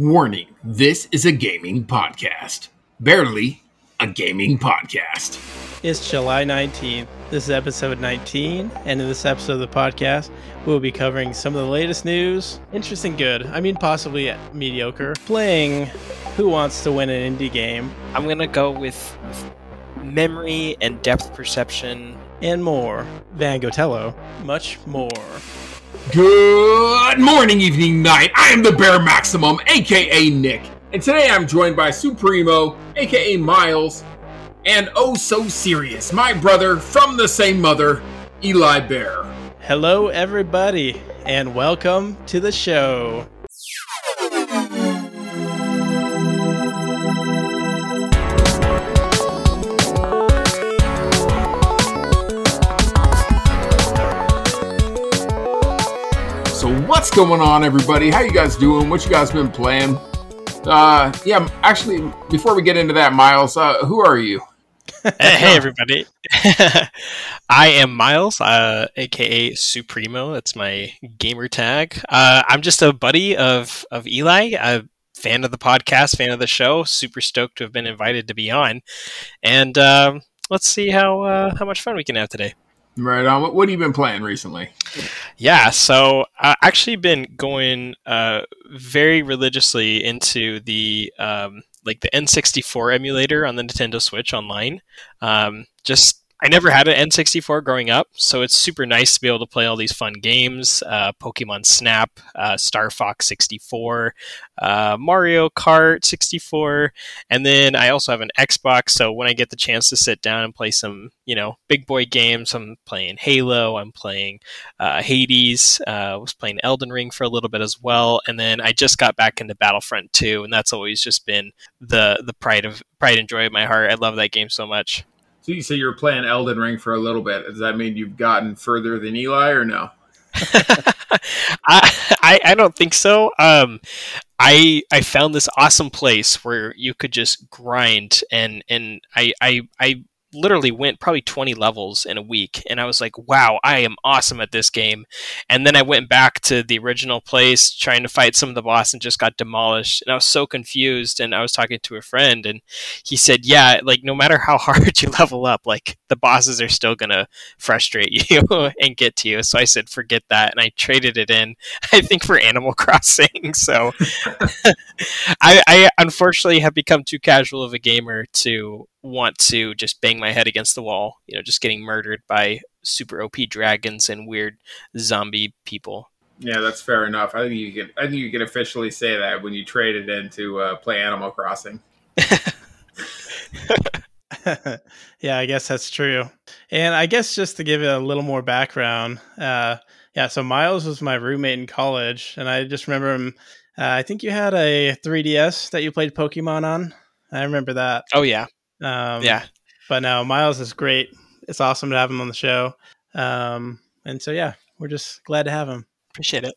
Warning this is a gaming podcast. Bearly a gaming podcast. It's July 19th. This is episode 19, and in this episode of the podcast, we'll be covering some of the latest news. Interesting, good. I mean, possibly mediocre. Playing Who Wants to Win an Indie Game. I'm going to go with, with memory and depth perception. And more. Van Gotello. Much more. Good morning, evening, night. I am the Bear Maximum, aka Nick, and today I'm joined by Supremo, aka Myles, and oh so serious, my brother from the same mother, Eli Bear. Hello, everybody, and welcome to the show. What's going on, everybody? How you guys doing? What you guys been playing? Uh, yeah, actually, before we get into that, Myles, uh, who are you? hey, everybody. I am Myles, uh, aka Supremo. That's my gamer tag. Uh, I'm just a buddy of, of Eli, a fan of the podcast, fan of the show. Super stoked to have been invited to be on. And um, let's see how, uh, how much fun we can have today. Right on. What, what have you been playing recently? Yeah, so I've actually been going uh, very religiously into the um, like the N64 emulator on the Nintendo Switch online. Um, just I never had an N64 growing up, so it's super nice to be able to play all these fun games: uh, Pokemon Snap, uh, Star Fox 64, uh, Mario Kart 64, and then I also have an Xbox. So when I get the chance to sit down and play some, you know, big boy games, I'm playing Halo, I'm playing uh, Hades, uh, was playing Elden Ring for a little bit as well, and then I just got back into Battlefront 2, and that's always just been the the pride of pride and joy of my heart. I love that game so much. You say you're playing Elden Ring for a little bit. Does that mean you've gotten further than Eli, or no? I, I, I don't think so. Um, I I found this awesome place where you could just grind and and I I I literally went probably 20 levels in a week and i was like wow i am awesome at this game. And then i went back to the original place trying to fight some of the boss and just got demolished and i was so confused and i was talking to a friend and he said yeah like no matter how hard you level up like the bosses are still gonna frustrate you and get to you. So i said forget that and i traded it in i think for animal crossing so I, I unfortunately have become too casual of a gamer to want to just bang my head against the wall, you know, just getting murdered by super OP dragons and weird zombie people. Yeah, that's fair enough. I think you can. I think you can officially say that when you traded in to uh, play Animal Crossing. yeah, I guess that's true. And I guess just to give it a little more background, uh, yeah. So Myles was my roommate in college, and I just remember him. Uh, I think you had a 3DS that you played Pokemon on. I remember that. Oh yeah, um, yeah. But no, Myles is great. It's awesome to have him on the show. Um, and so yeah, we're just glad to have him. Appreciate it.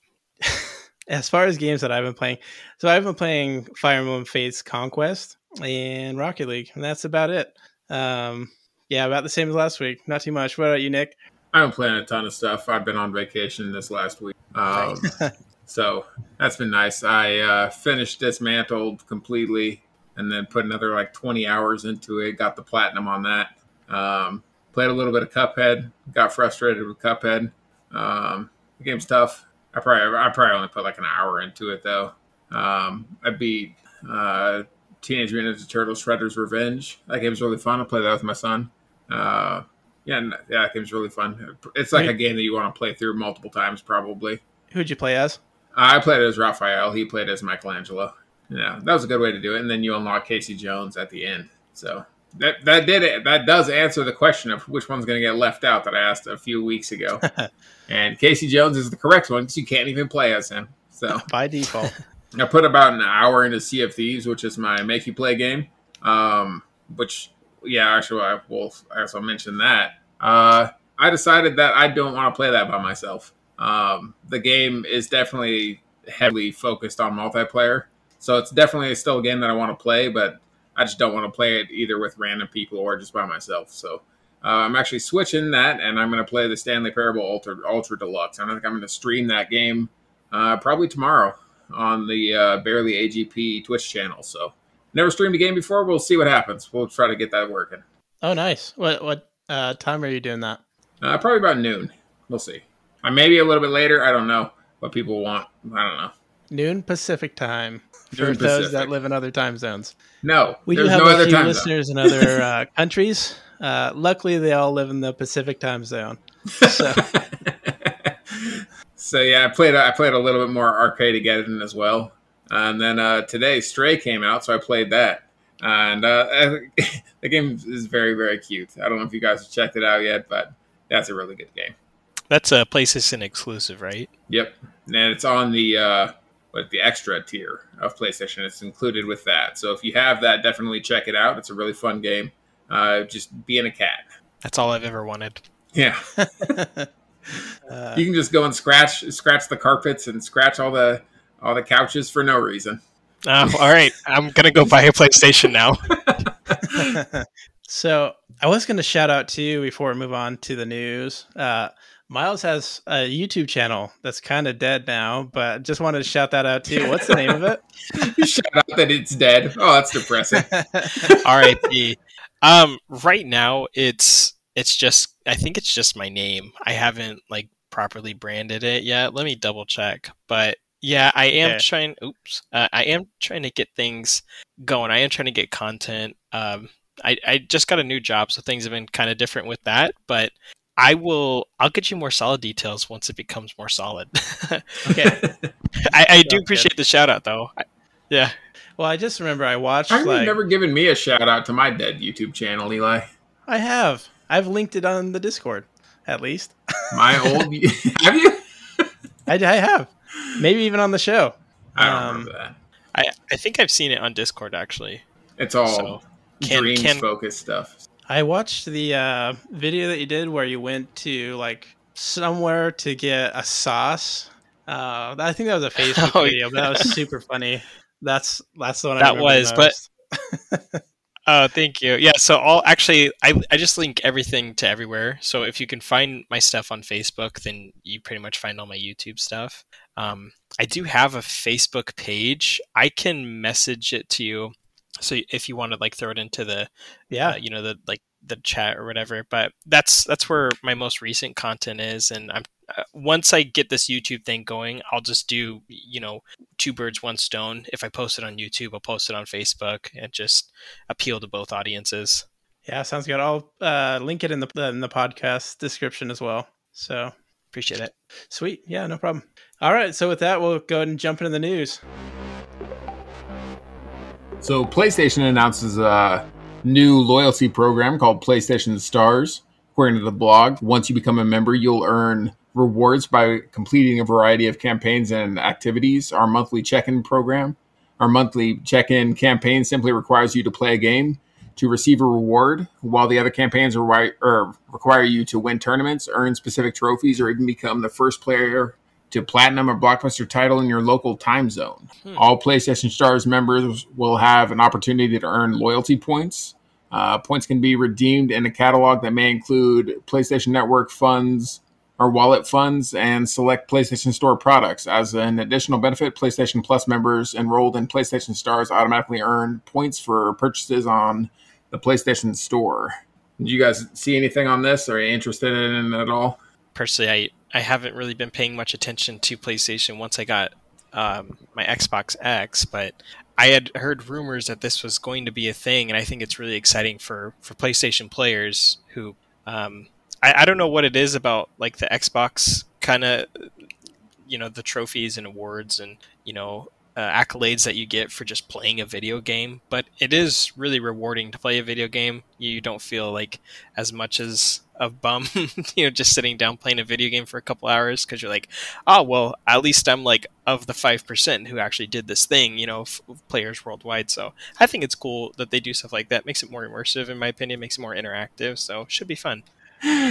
as far as games that I've been playing, so I've been playing Fire Emblem Fates Conquest and Rocket League, and that's about it. Um, yeah, about the same as last week. Not too much. What about you, Nick? I've been playing a ton of stuff. I've been on vacation this last week. Um, so that's been nice. I uh, finished Dismantled completely and then put another like 20 hours into it. Got the platinum on that. Um, played a little bit of Cuphead. Got frustrated with Cuphead. Um, the game's tough. I probably I probably only put like an hour into it though. Um, I beat uh, Teenage Mutant Ninja Turtles: Shredder's Revenge. That game's really fun. I play that with my son. Uh, yeah, yeah, that game's really fun. It's like a game that you want to play through multiple times, probably. Who'd you play as? I played as Raphael. He played as Michelangelo. Yeah, that was a good way to do it. And then you unlock Casey Jones at the end. So that that did it. That does answer the question of which one's going to get left out that I asked a few weeks ago. and Casey Jones is the correct one because you can't even play as him. So by default, I put about an hour into Sea of Thieves, which is my make you play game. Um, which yeah, actually, I will also mention that. Uh, I decided that I don't want to play that by myself. Um, the game is definitely heavily focused on multiplayer so it's definitely still a game that I want to play, but I just don't want to play it either with random people or just by myself. So uh, I'm actually switching that, and I'm going to play the Stanley Parable Ultra Ultra Deluxe. And I think I'm going to stream that game uh, probably tomorrow. on the uh, Bearly AGP Twitch channel. So never streamed a game before. We'll see what happens. We'll try to get that working. Oh, nice. What what uh, time are you doing that? Uh, probably about noon. We'll see. Uh, maybe a little bit later. I don't know what people want. I don't know. Noon Pacific time for Noon those Pacific. that live in other time zones. No, We do have no a other few time zone. listeners in other uh, countries. Uh, luckily, they all live in the Pacific time zone. So so yeah, I played. I played a little bit more arcade again as well. And then uh, today, Stray came out, so I played that. And uh, the game is very, very cute. I don't know if you guys have checked it out yet, but that's a really good game. That's a PlayStation exclusive, right? Yep, and it's on the uh, what the extra tier of PlayStation. It's included with that. So if you have that, definitely check it out. It's a really fun game. Uh, just being a cat. That's all I've ever wanted. Yeah, uh, you can just go and scratch scratch the carpets and scratch all the all the couches for no reason. Oh, all right. I'm gonna go buy a PlayStation now. so I was going to shout out to you before we move on to the news. Uh, Myles has a YouTube channel that's kind of dead now, but just wanted to shout that out too. What's the name of it? Shout out that it's dead. Oh, that's depressing. R.I.P. Um, right now it's it's just I think it's just my name. I haven't like properly branded it yet. Let me double check. But yeah, I am trying. Oops, uh, I am trying to get things going. I am trying to get content. Um, I I just got a new job, so things have been kind of different with that. But I will. I'll get you more solid details once it becomes more solid. okay. I, I do appreciate the shout out though. I, yeah. Well, I just remember I watched How have like you never given me a shout out to my dead YouTube channel, Eli? I have. I've linked it on the Discord, at least. My old have you? I, I have. Maybe even on the show. I don't Um, remember that. I, I think I've seen it on Discord actually. It's all so, can- dreams can- focused stuff. I watched the uh, video that you did where you went to like somewhere to get a sauce. Uh, I think that was a Facebook Oh, video, but that was super funny. That's that's the one That was, but-. Oh, thank you. Yeah, so I'll actually I, I just link everything to everywhere. So if you can find my stuff on Facebook, then you pretty much find all my YouTube stuff. Um, I do have a Facebook page. I can message it to you. So if you want to like throw it into the yeah, uh, you know the like the chat or whatever but that's that's where my most recent content is and i'm uh, once i get this youtube thing going i'll just do you know two birds one stone if i post it on youtube i'll post it on facebook and just appeal to both audiences yeah, sounds good. I'll uh, link it in the in the podcast description as well. So appreciate it sweet, yeah, no problem. All right, so with that, we'll go ahead and jump into the news. So PlayStation announces a new loyalty program called PlayStation Stars. According to the blog, once you become a member, you'll earn rewards by completing a variety of campaigns and activities. Our monthly check-in program, our monthly check-in campaign simply requires you to play a game to receive a reward, while the other campaigns are, or er, require you to win tournaments, earn specific trophies, or even become the first player to platinum or blockbuster title in your local time zone. Hmm. All PlayStation Stars members will have an opportunity to earn loyalty points. Uh, points can be redeemed in a catalog that may include PlayStation Network funds or wallet funds and select PlayStation Store products. As an additional benefit, PlayStation Plus members enrolled in PlayStation Stars automatically earn points for purchases on the PlayStation Store. Did you guys see anything on this? Are you interested in it at all? personally i i haven't really been paying much attention to playstation once i got um, my xbox x but i had heard rumors that this was going to be a thing and i think it's really exciting for for playstation players who um, I, I don't know what it is about like the xbox kind of you know the trophies and awards and you know uh, accolades that you get for just playing a video game but it is really rewarding to play a video game. You don't feel like as much as a bum you know just sitting down playing a video game for a couple hours because you're like oh well at least i'm like of the 5% who actually did this thing you know f- players worldwide. So i think it's cool that they do stuff like that. Makes it more immersive in my opinion. Makes it more interactive. So should be fun.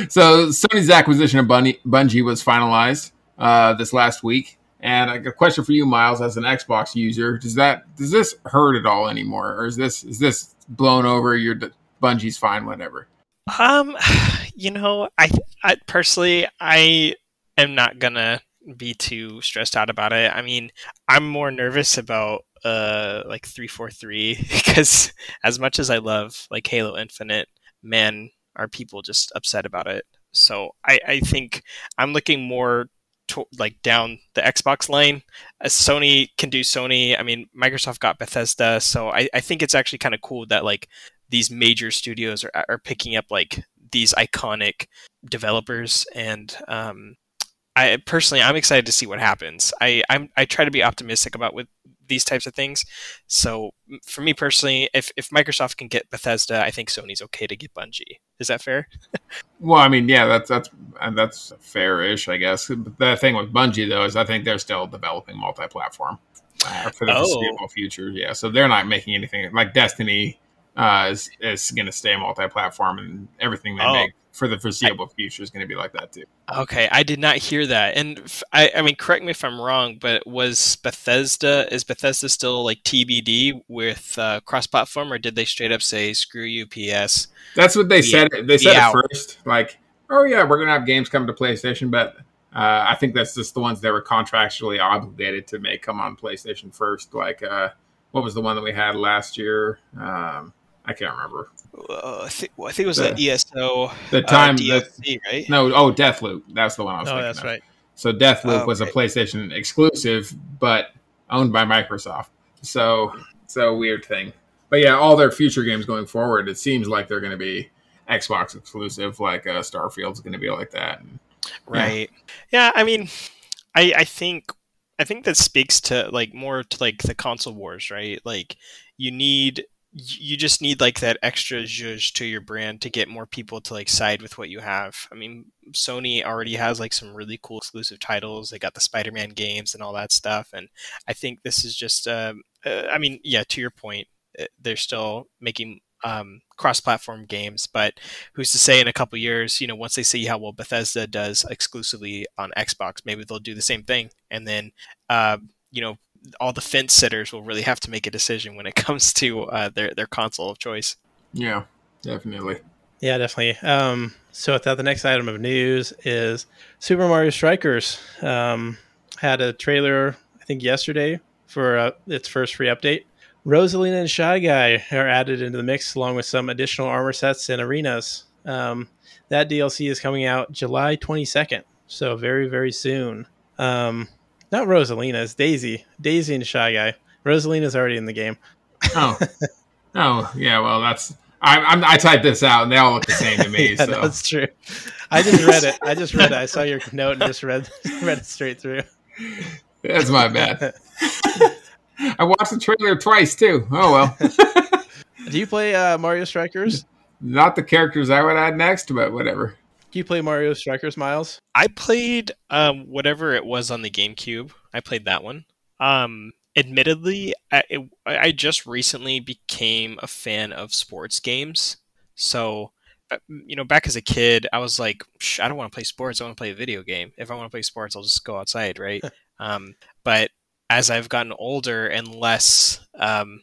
So Sony's acquisition of Bungie, was finalized uh, this last week, and a question for you, Miles, as an Xbox user. Does that does this hurt at all anymore, or is this is this blown over? Your Bungie's fine, whatever. Um, you know, I, I personally, I am not gonna be too stressed out about it. I mean, I'm more nervous about uh like 343 because as much as I love like Halo Infinite, man, are people just upset about it. So I, I think I'm looking more to, like down the Xbox lane. As Sony can do Sony. I mean, Microsoft got Bethesda, so I, I think it's actually kind of cool that like these major studios are, are picking up like these iconic developers and um, I personally I'm excited to see what happens. I I'm, I try to be optimistic about with these types of things. So for me personally, if if Microsoft can get Bethesda, I think Sony's okay to get Bungie. Is that fair? well, I mean, yeah, that's that's that's fair-ish, I guess. The thing with Bungie though is I think they're still developing multi-platform uh, for the oh. foreseeable future. Yeah, so they're not making anything like Destiny uh, is is going to stay multi-platform, and everything they oh. make for the foreseeable future is going to be like that too. Okay, I did not hear that, and f- I, I mean, correct me if I'm wrong, but was Bethesda is Bethesda still like TBD with uh, cross-platform, or did they straight up say "screw you, PS"? That's what they be, said. They said it first, like, "Oh yeah, we're going to have games come to PlayStation," but uh, I think that's just the ones that were contractually obligated to make come on PlayStation first. Like, uh, what was the one that we had last year? Um, I can't remember. Uh, I, think, well, I think it was the, the ESO. The uh, time uh, DLC, the, right? No, oh, Deathloop. That's the one I was. Oh, that's of. right. So Deathloop oh, was a PlayStation exclusive, but owned by Microsoft. So so weird thing. But yeah, all their future games going forward, it seems like they're going to be Xbox exclusive. Like uh, Starfield's going to be like that. And, right. Yeah. yeah. I mean, I I think I think that speaks to like more to like the console wars, right? Like you need you just need like that extra zhuzh to your brand to get more people to like side with what you have. I mean, Sony already has like some really cool exclusive titles. They got the Spider-Man games and all that stuff, and I think this is just. Um, uh, I mean, yeah, to your point, uh, they're still making um, cross-platform games, but who's to say in a couple years, you know, once they see how well Bethesda does exclusively on Xbox, maybe they'll do the same thing, and then, uh, you know, all the fence sitters will really have to make a decision when it comes to uh, their their console of choice. Yeah, definitely. Yeah, definitely. Um, so, without the next item of news is Super Mario Strikers um, had a trailer, I think yesterday for uh, its first free update. Rosalina and Shy Guy are added into the mix along with some additional armor sets and arenas. Um, that DLC is coming out July 22nd, so very very soon. Um, not Rosalina. It's Daisy. Daisy and Shy Guy. Rosalina's already in the game. oh, oh yeah. Well, that's I, I'm, i typed this out, and they all look the same to me. yeah, so. that's true. I just read it. I just read it. I saw your note and just read read it straight through. That's my bad. I watched the trailer twice too. Oh well. Do you play uh, Mario Strikers? Not the characters I would add next, but whatever. Do you play Mario Strikers, Myles? I played um, whatever it was on the GameCube. I played that one. Um, admittedly, I, it, I just recently became a fan of sports games. So, uh, you know, back as a kid, I was like, I don't want to play sports. I want to play a video game. If I want to play sports, I'll just go outside, right? um, but as I've gotten older and less um,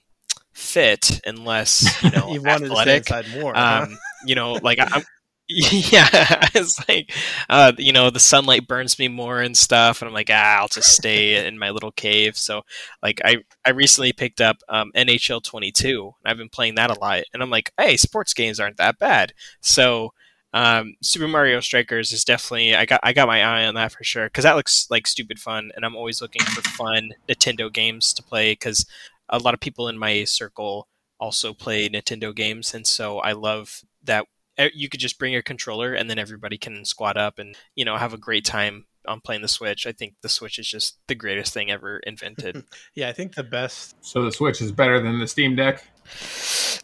fit and less, you know, you athletic, more, um, you know, like I'm, yeah it's like uh, you know the sunlight burns me more and stuff and i'm like ah i'll just stay in my little cave. So like i i recently picked up um, nhl 22 and i've been playing that a lot and i'm like hey sports games aren't that bad. So um, super mario strikers is definitely i got i got my eye on that for sure because that looks like stupid fun and i'm always looking for fun nintendo games to play because a lot of people in my circle also play nintendo games and so i love that you could just bring your controller and then everybody can squat up and you know have a great time on playing the Switch. I think the Switch is just the greatest thing ever invented. yeah, I think the best. So the Switch is better than the Steam Deck.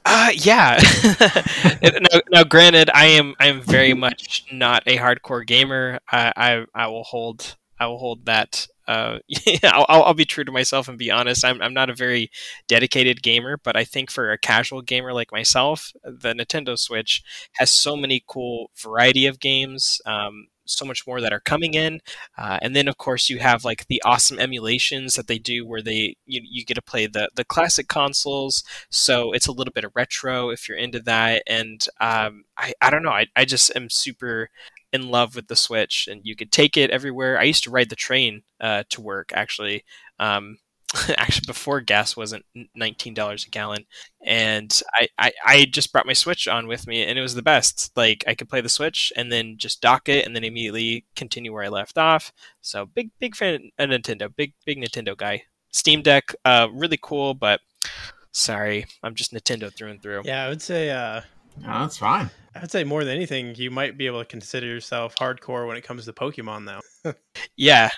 Uh, yeah. now, now, granted, I am I am very much not a hardcore gamer. I I, I will hold I will hold that uh, I'll, I'll, be true to myself and be honest. I'm, I'm not a very dedicated gamer, but I think for a casual gamer like myself, the Nintendo Switch has so many cool variety of games. Um, so much more that are coming in uh, and then of course you have like the awesome emulations that they do where they you, you get to play the the classic consoles so it's a little bit of retro if you're into that and um, I, I don't know I, I just am super in love with the Switch, and you could take it everywhere. I used to ride the train uh, to work actually. Um, actually before gas wasn't $19 a gallon. And I, I, I just brought my switch on with me and it was the best. Like i could play the switch and then just dock it and then immediately continue where i left off. So big big fan of nintendo big big nintendo guy. Steam deck uh really cool but sorry i'm just nintendo through and through. Yeah, I would say uh No, that's fine. I'd say more than anything, you might be able to consider yourself hardcore when it comes to Pokemon though. yeah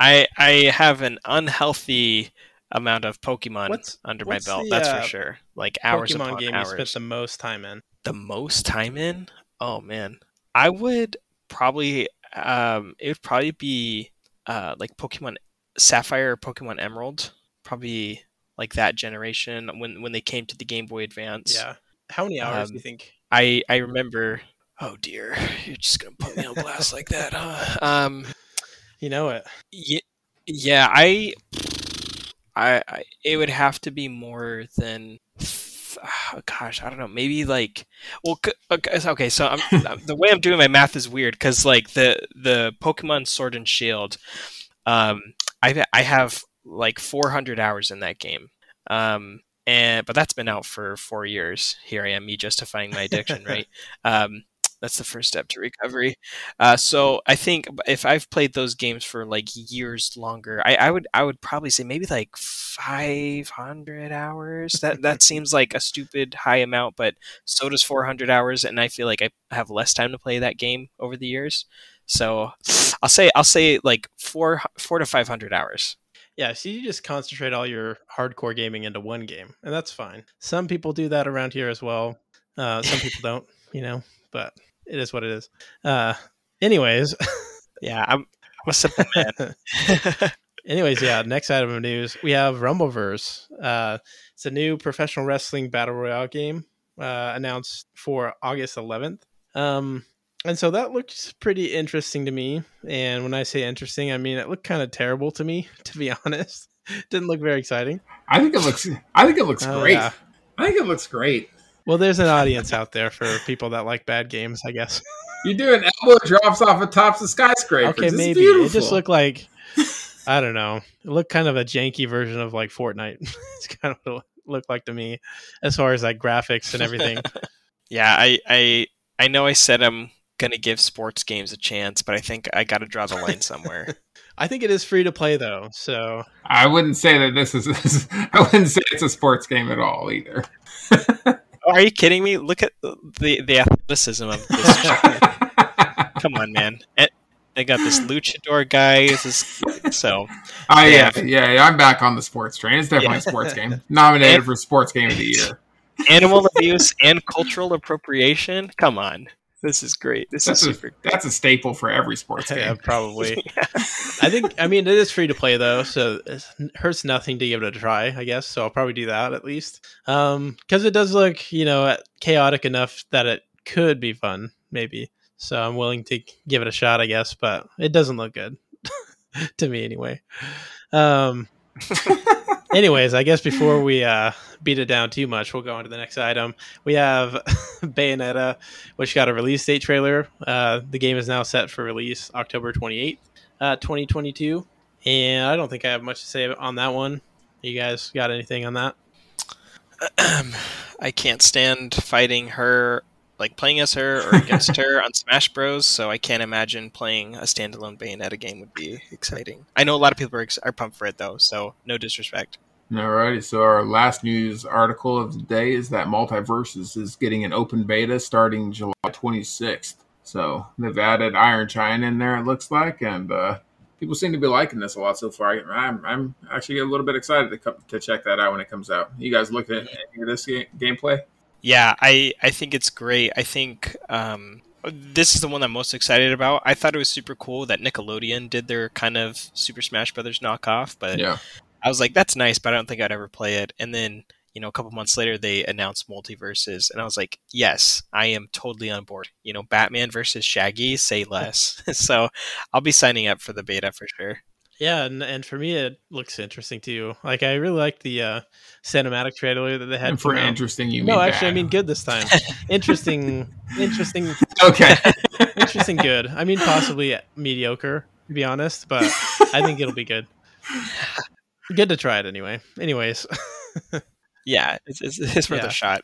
i i have an unhealthy amount of pokemon What's- under my belt the, that's uh, for sure like hours Pokemon upon game hours you spent the most time in. the most time in oh man i would probably um it would probably be uh like pokemon sapphire or pokemon emerald probably like that generation when when they came to the game boy advance Yeah. How many hours do you Um, think? i i remember oh dear you're just gonna put me on blast like that huh um You know it. yeah, yeah I, I i it would have to be more than oh, gosh i don't know maybe like well okay so- okay so I'm, I'm- the way i'm doing my math is weird because like the the pokemon sword and shield um i i have like 400 hours in that game um and but that's been out for four years here i am me justifying my addiction right um that's the first step to recovery uh, so I think if I've played those games for like years longer, I, I would I would probably say maybe like 500 hours. That that seems like a stupid high amount, but so does 400 hours, and I feel like I have less time to play that game over the years. So I'll say I'll say like four four to 500 hours. Yeah, so you just concentrate all your hardcore gaming into one game, and that's fine. Some people do that around here as well. Uh, some people don't, you know, but it is what it is. Uh, anyways, Yeah, I'm, I'm a simple man. anyways, yeah. Next item of news, we have Rumbleverse. Uh, it's a new professional wrestling battle royale game uh, announced for August 11th. Um, and so that looks pretty interesting to me. And when I say interesting, I mean it looked kind of terrible to me, to be honest. Didn't look very exciting. I think it looks. I think it looks Oh, great. yeah. I think it looks great. Well, there's an audience out there for people that like bad games, I guess. You do an elbow drops off of tops of skyscrapers. Okay, It's maybe beautiful. it just looked like I don't know. It looked kind of a janky version of like Fortnite. it's kind of what it looked like to me, as far as like graphics and everything. yeah, I I I know I said I'm gonna give sports games a chance, but I think I got to draw the line somewhere. I think it is free to play though, so I wouldn't say that this is. I wouldn't say it's a sports game at all either. Are you kidding me? Look at the the athleticism of this. Come on, man. And they got this luchador guy. This is, so Oh yeah, Yeah. yeah, yeah. I'm back on the sports train. It's definitely Yeah. a sports game. Nominated And- for sports game of the year. animal abuse and cultural appropriation. Come on, this is great. This That's is a, super. that's a staple for every sports yeah, game. probably. I think I mean it is free to play though, so it hurts nothing to give it a try. I guess so. I'll probably do that at least, um, because it does look you know chaotic enough that it could be fun, maybe. So I'm willing to give it a shot, I guess, but it doesn't look good to me anyway. Um, anyways, I guess before we uh, beat it down too much, we'll go on to the next item. We have Bayonetta, which got a release date trailer. Uh, the game is now set for release October 28th, uh, 2022. And I don't think I have much to say on that one. You guys got anything on that? I can't stand fighting her, like playing as her or against her on Smash Bros. So I can't imagine playing a standalone Bayonetta game would be exciting. I know a lot of people are, ex- are pumped for it though, so no disrespect. Alrighty, so our last news article of the day is that MultiVersus is getting an open beta starting July 26th. So they've added Iron Giant in there, it looks like, and uh, people seem to be liking this a lot so far. I'm, I'm actually a little bit excited to, come, to check that out when it comes out. You guys look at any of this ga- gameplay? Yeah, I I think it's great. I think um, this is the one I'm most excited about. I thought it was super cool that Nickelodeon did their kind of Super Smash Brothers knockoff, but Yeah. I was like, that's nice, but I don't think I'd ever play it. And then you know, a couple months later, they announced MultiVersus, and I was like, yes, I am totally on board. You know, Batman versus Shaggy, say less. so I'll be signing up for the beta for sure. Yeah, and, and for me, it looks interesting too. Like I really like the uh, cinematic trailer that they had. And for come interesting, you no, mean actually, I mean good this time. interesting, interesting, okay. interesting interesting good. I mean, possibly mediocre to be honest, but I think it'll be good. Good to try it anyway. Anyways. yeah, it's, it's, it's worth Yeah. a shot.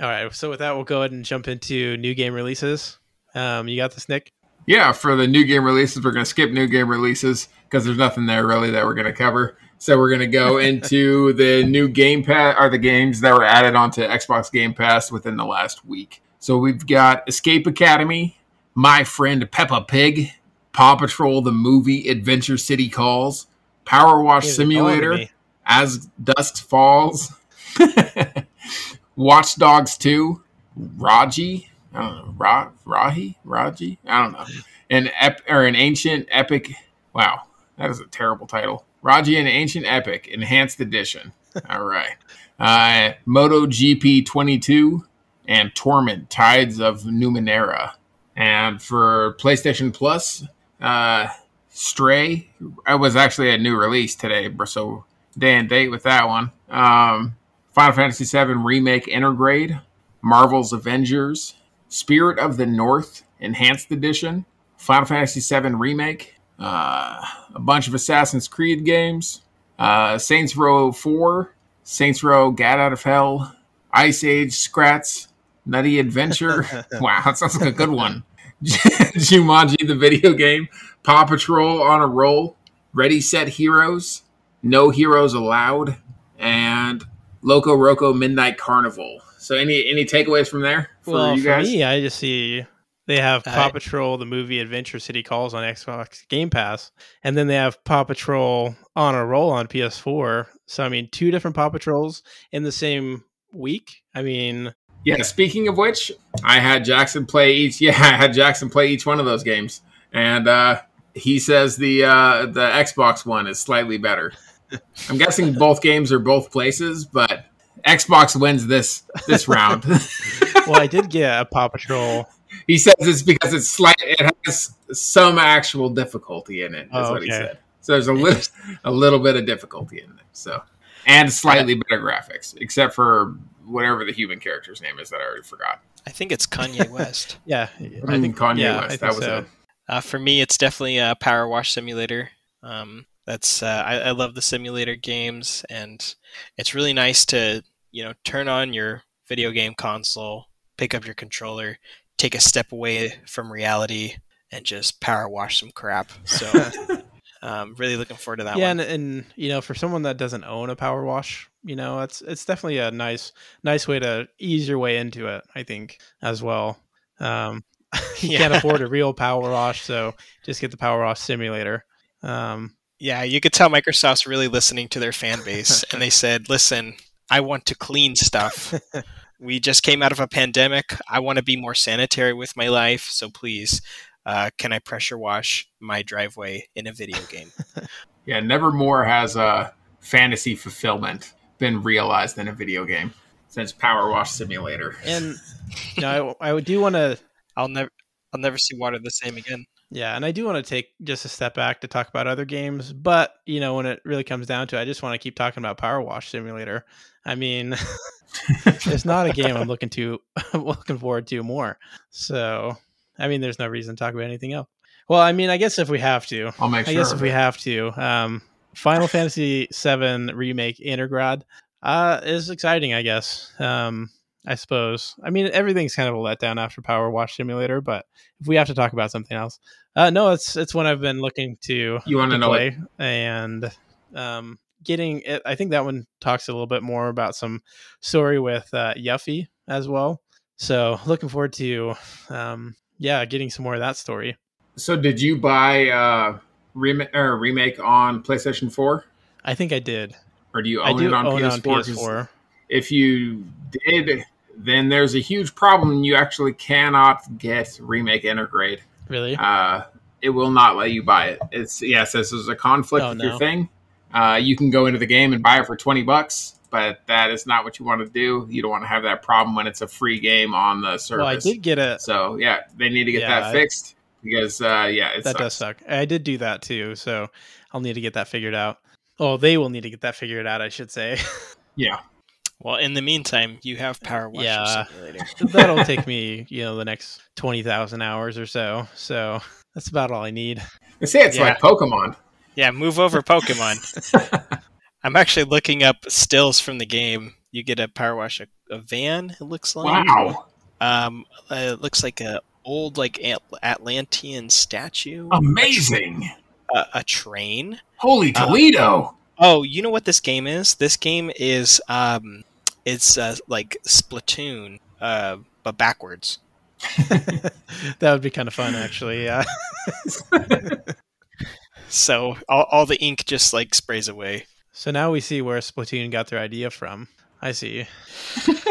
All right. So with that, we'll go ahead and jump into new game releases. Um, you got this, Nick? Yeah, for the new game releases, we're going to skip new game releases because there's nothing there really that we're going to cover. So we're going to go into the new Game Pass, or the games that were added onto Xbox Game Pass within the last week. So we've got Escape Academy, My Friend Peppa Pig, Paw Patrol the Movie Adventure City Calls, Power Wash Hey, they're calling to Simulator. As Dusk Falls, Watch Dogs 2, Raji, I don't know, Ra, Rahi, Raji, I don't know, an ep or an ancient epic. Wow, that is a terrible title. Raji, an ancient epic, enhanced edition. All right, uh, Moto GP 22 and Torment, Tides of Numenera, and for PlayStation Plus, uh, Stray. It was actually a new release today, so day and date with that one. Um, Final Fantasy VII Remake Intergrade, Marvel's Avengers, Spirit of the North Enhanced Edition, Final Fantasy VII Remake, uh, a bunch of Assassin's Creed games, uh, Saints Row 4, Saints Row Gat Out of Hell, Ice Age Scrats, Nutty Adventure. wow, that sounds like a good one. Jumanji, the video game, Paw Patrol on a roll, Ready Set Heroes, No Heroes Allowed, and Loco Roco Midnight Carnival. So any any takeaways from there for well, you for guys? me, I just see they have Paw I- Patrol, the movie Adventure City Calls on Xbox Game Pass, and then they have Paw Patrol on a roll on PS4. So I mean, two different Paw Patrols in the same week. I mean, Yeah, speaking of which, I had Jackson play each. Yeah, I had Jackson play each one of those games, and uh, he says the uh, the Xbox one is slightly better. I'm guessing both games are both places, but Xbox wins this this round. well, I did get a Paw Patrol. he says it's because it's slight. It has some actual difficulty in it. Is Oh, what he okay. said. So there's a little a little bit of difficulty in it. So and slightly better graphics, except for whatever the human character's name is that I already forgot. I think it's Kanye West. Yeah, I think Kanye yeah, West. think That was so. it. Uh, for me, it's definitely a Power Wash Simulator. Um, that's uh, I, I love the simulator games, and it's really nice to you know turn on your video game console, pick up your controller, take a step away from reality, and just power wash some crap. So, um, really looking forward to that yeah, one. and, and you know, for someone that doesn't own a power wash, you know, it's it's definitely a nice nice way to ease your way into it. I think as well. Um, you Yeah. can't afford a real power wash, so just get the power wash simulator. Um, Yeah, you could tell Microsoft's really listening to their fan base, and they said, "Listen, I want to clean stuff. we just came out of a pandemic. I want to be more sanitary with my life. So please, uh, can I pressure wash my driveway in a video game?" Yeah, nevermore has uh, fantasy fulfillment been realized in a video game since Power Wash Simulator. and you know, I, I do want to I'll never, I'll never see water the same again. Yeah, and I do want to take just a step back to talk about other games, but you know, when it really comes down to it, I just want to keep talking about Power Wash Simulator. I mean, it's not a game I'm looking to looking forward to more. So, I mean, there's no reason to talk about anything else. Well, I mean, I guess if we have to, I'll make I guess if we have to, um, Final Fantasy VII remake Intergrade uh, is exciting. I guess. Um, I suppose. I mean, everything's kind of a letdown after Power Wash Simulator, but if we have to talk about something else, uh, no, it's it's one I've been looking to you want to know what play and um, getting it. I think that one talks a little bit more about some story with uh, Yuffie as well. So looking forward to, um, yeah, getting some more of that story. So, did you buy uh, rem- or remake on PlayStation 4? I think I did. Or do you own do it on own PS4? on 'Cause PS4. If you did, then there's a huge problem. You actually cannot get remake Intergrade. Really? Uh, it will not let you buy it. It's yes, this is a conflict Oh, with no. your thing. Uh, you can go into the game and buy it for twenty bucks, but that is not what you want to do. You don't want to have that problem when it's a free game on the service. Well, I did get a. So yeah, they need to get Yeah, that fixed because uh, yeah, it That sucks. does suck. I did do that too, so I'll need to get that figured out. Oh, they will need to get that figured out. I should say. Yeah, Well, in the meantime, you have Power Washer Yeah. Simulator. That'll take me, you know, the next twenty thousand hours or so. So that's about all I need. They say it's Yeah. like Pokemon. Yeah, move over Pokemon. I'm actually looking up stills from the game. You get a Power Wash a, a van. It looks like. Wow. Um, it looks like a old like Atlantean statue. Amazing. A, a train. Holy Uh, Toledo. Oh, you know what this game is? This game is um, it's uh, like Splatoon, uh, but backwards. that would be kind of fun, actually. Yeah. So all, all the ink just like sprays away. So now we see where Splatoon got their idea from. I see.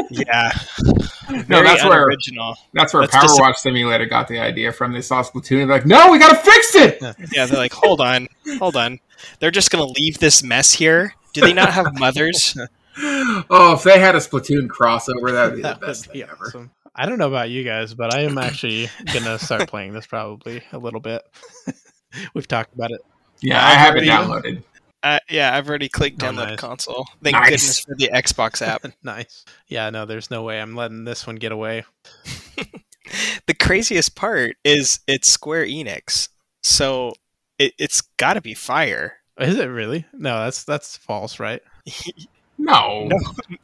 Yeah, no, that's where unoriginal. that's where That's Power just- Wash Simulator got the idea from. They saw Splatoon and they're like, no, we gotta fix it. Yeah, they're like, hold on, hold on. They're just gonna leave this mess here. Do they not have mothers? oh, if they had a Splatoon crossover, that'd be the best be thing ever. awesome. I don't know about you guys, but I am actually gonna start playing this probably a little bit. We've talked about it. Yeah, I've it downloaded. Uh, yeah, I've already clicked Oh, download nice. console. Thank Nice. goodness for the Xbox app. nice. Yeah, no, there's no way I'm letting this one get away. the craziest part is it's Square Enix, so it, it's got to be fire. Is it really? No, that's that's false, right? No, No.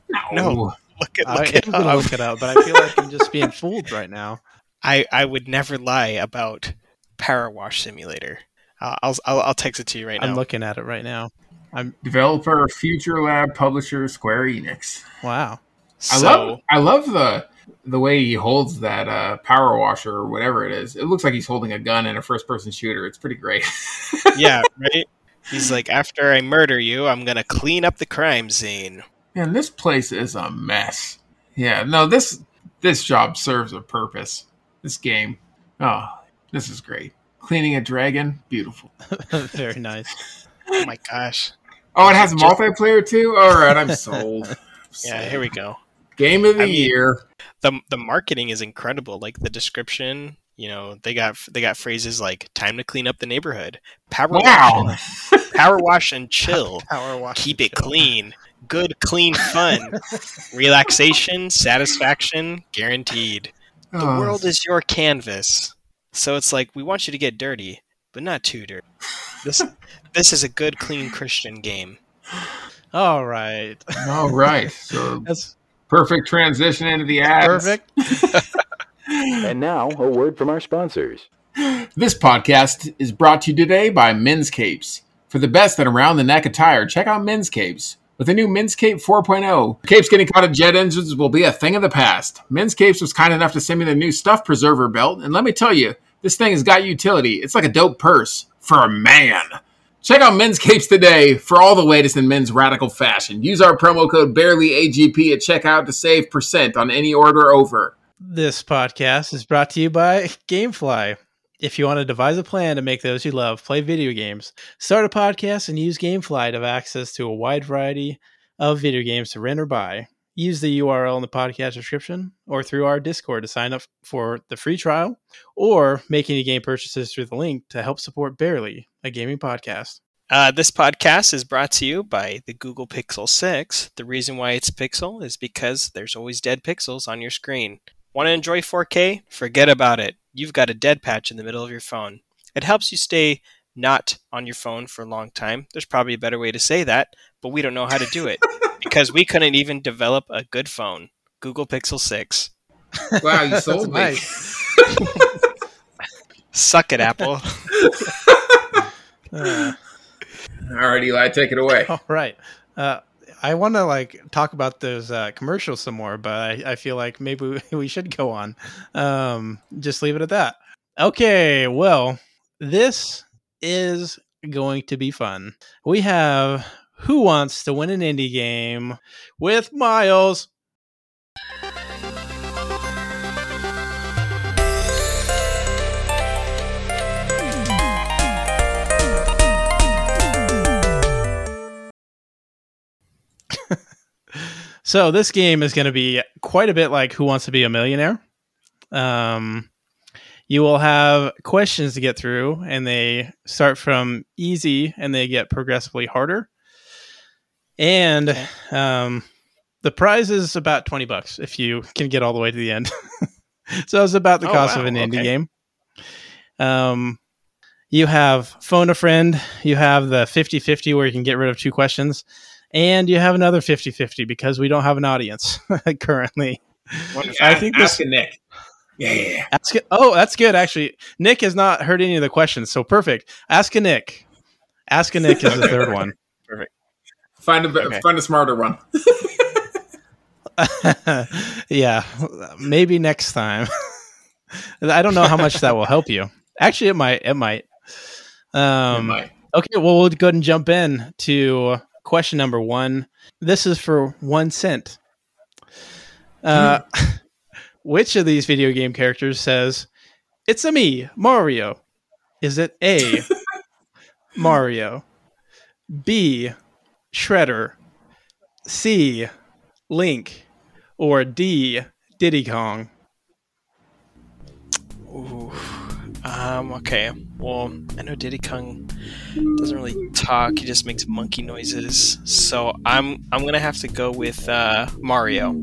no, No. Look at I look am it gonna up. look it up, but I feel like I'm just being fooled right now. I I would never lie about Power Wash Simulator. I'll, I'll I'll text it to you right now. I'm looking at it right now. I'm developer, FuturLab, publisher, Square Enix. Wow. I so love I love the the way he holds that uh, power washer or whatever it is. It looks like he's holding a gun in a first person shooter. It's pretty great. yeah, right. He's like, after I murder you, I'm gonna clean up the crime scene. Man, this place is a mess. Yeah, no, this this job serves a purpose. This game. Oh, this is great. Cleaning a dragon, beautiful. Very nice. Oh my gosh. Oh, it has Just- multiplayer too? Alright, I'm sold. Yeah, here we go. Game of the I mean- year. the The marketing is incredible. Like the description, you know, they got they got phrases like "time to clean up the neighborhood," "power Wow. wash, and, power wash and chill," Power wash. "keep it clean," "good, clean, fun," relaxation, satisfaction, guaranteed. The Oh, world is your canvas. So it's like we want you to get dirty, but not too dirty. This this is a good, clean Christian game. All right. All right. So That's perfect transition into the ads. perfect. And now, a word from our sponsors. This podcast is brought to you today by Men's Capes. For the best in around the neck attire, check out Men's Capes. With the new Men's Cape 4.0, capes getting caught in jet engines will be a thing of the past. Men's Capes was kind enough to send me the new stuff preserver belt, and let me tell you, this thing has got utility. It's like a dope purse for a man. Check out Men's Capes today for all the latest in men's radical fashion. Use our promo code BearlyAGP at checkout to save percent on any order over. This podcast is brought to you by GameFly. If you want to devise a plan to make those you love play video games, start a podcast and use GameFly to have access to a wide variety of video games to rent or buy. Use the URL in the podcast description or through our Discord to sign up for the free trial or make any game purchases through the link to help support Bearly, a gaming podcast. Uh, this podcast is brought to you by the Google Pixel 6. The reason why it's Pixel is because there's always dead pixels on your screen. Want to enjoy 4K? Forget about it. You've got a dead patch in the middle of your phone. It helps you stay not on your phone for a long time. There's probably a better way to say that, but we don't know how to do it because we couldn't even develop a good phone. Google Pixel 6. Wow, you That's sold me. nice. Suck it, Apple. Uh, All right, Eli, take it away. All right. Uh, I want to like talk about those uh, commercials some more, but I, I feel like maybe we, we should go on. Um, just leave it at that. Okay. Well, this is going to be fun. We have Who Wants to Win an Indie Game with Myles. So this game is going to be quite a bit like Who Wants to Be a Millionaire. Um, you will have questions to get through, and they start from easy and they get progressively harder. And um, The prize is about 20 bucks if you can get all the way to the end. so it's about the Oh, cost wow, of an indie okay. game. Um, you have phone a friend, you have the 50 50 where you can get rid of two questions, and you have another 50 50 because we don't have an audience currently. I think this- Nick. Yeah, yeah, yeah. Ask it. Oh, that's good. Actually, Nick has not heard any of the questions, so perfect. Ask a Nick. Ask a Nick is the third one. Find a Okay. find a smarter one. yeah, maybe next time. I don't know how much that will help you. Actually, it might. It might. Um, Might. okay, well, we'll go ahead and jump in to question number one. This is for one cent. Uh, which of these video game characters says, It's a me, Mario? Is it A, Mario, B, Shredder, C, Link, or D, Diddy Kong? Ooh. Um, okay. Well, I know Diddy Kong doesn't really talk. He just makes monkey noises. So I'm I'm gonna have to go with uh, Mario.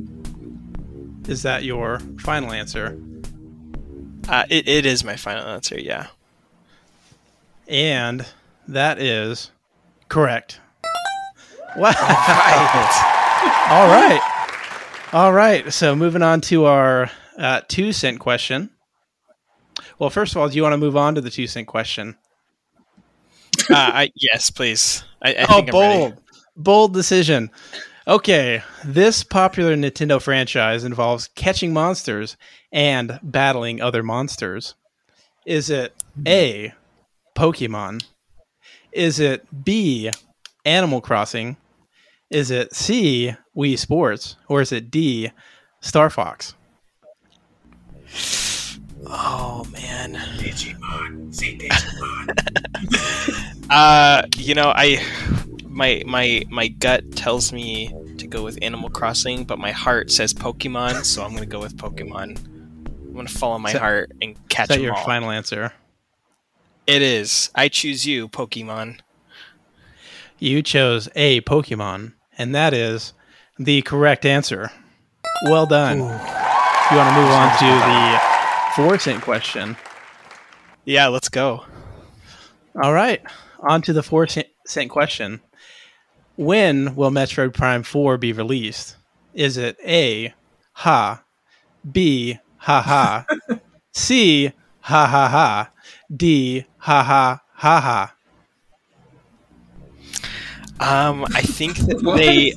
Is that your final answer? Uh, it, it is my final answer. Yeah. And that is correct. Wow. All right. All right. So moving on to our uh, two cent question. Well, first of all, do you want to move on to the two cent question? Uh, I, yes, please. I, I oh, think I'm ready. bold. Bold decision. Okay. This popular Nintendo franchise involves catching monsters and battling other monsters. Is it A, Pokemon? Is it B, Animal Crossing? Is it C, Wii Sports? Or is it D, Star Fox? Oh man. Digimon. Say Digimon. Uh, you know, I my my my gut tells me to go with Animal Crossing, but my heart says Pokemon, so I'm gonna go with Pokemon. I'm gonna follow my that- heart and catch Is that them your all. final answer? It is. I choose you, Pokemon. You chose A, Pokemon, and that is the correct answer. Well done. You want to move on to the four cent question? Yeah, let's go. All right, on to the four cent cent question. When will Metroid Prime 4 be released? Is it A, ha, B, ha ha, C, ha ha ha, D, ha ha ha ha? Um, I think that they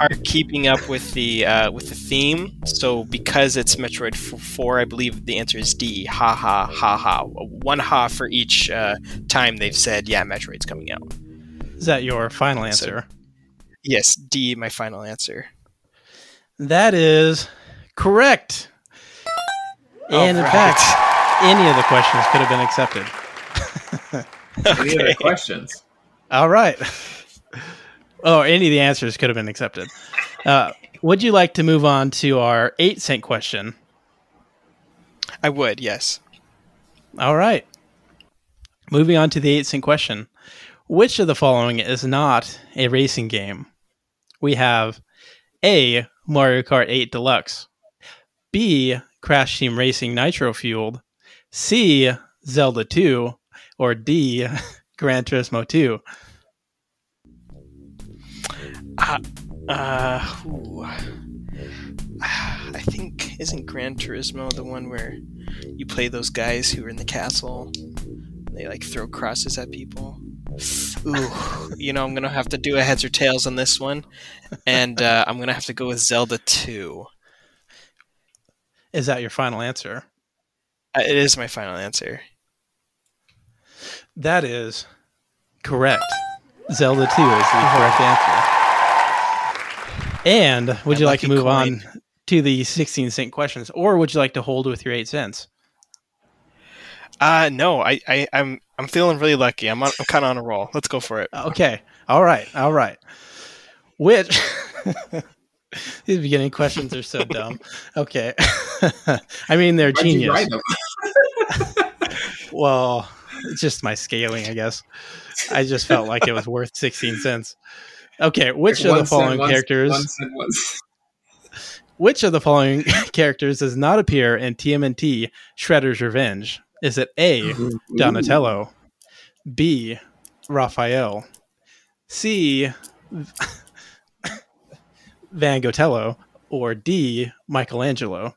are keeping up with the uh, with the theme. So because it's Metroid Four, I believe the answer is D. Ha ha ha ha. One ha for each uh, time they've said, "Yeah, Metroid's coming out." Is that your final So- answer? Yes, D. My final answer. That is correct. And in All fact, any of the questions could have been accepted. Any other Okay. questions? All right. Oh, any of the answers could have been accepted. Uh, would you like to move on to our eight cent question? I would. Yes. All right. Moving on to the eight cent question. Which of the following is not a racing game? We have A. Mario Kart 8 Deluxe, B. Crash Team Racing Nitro Fueled, C. Zelda 2, or D. Gran Turismo 2. Uh, uh, ooh. I think isn't Gran Turismo the one where you play those guys who are in the castle? They like throw crosses at people. Ooh, you know I'm gonna have to do a heads or tails on this one, and uh, I'm gonna have to go with Zelda Two. Is that your final answer? Uh, it is my final answer. That is correct. Zelda 2 is the correct answer. And would My you like to lucky move on to the 16 cent questions, or would you like to hold with your 8 cents? Uh no, I, I I'm I'm feeling really lucky. I'm on, I'm kind of on a roll. Let's go for it. Okay. All right. All right. Which. These beginning questions are so dumb. Okay. I mean, they're Why'd you genius. write them? Well, it's just my scaling, I guess. I just felt like it was worth 16 cents. Okay, which of One the cent, following one- characters one cent, one cent. Which of the following characters does not appear in TMNT Shredder's Revenge? Is it A. Donatello, B. Raphael, C. Van Gotello, or D. Michelangelo?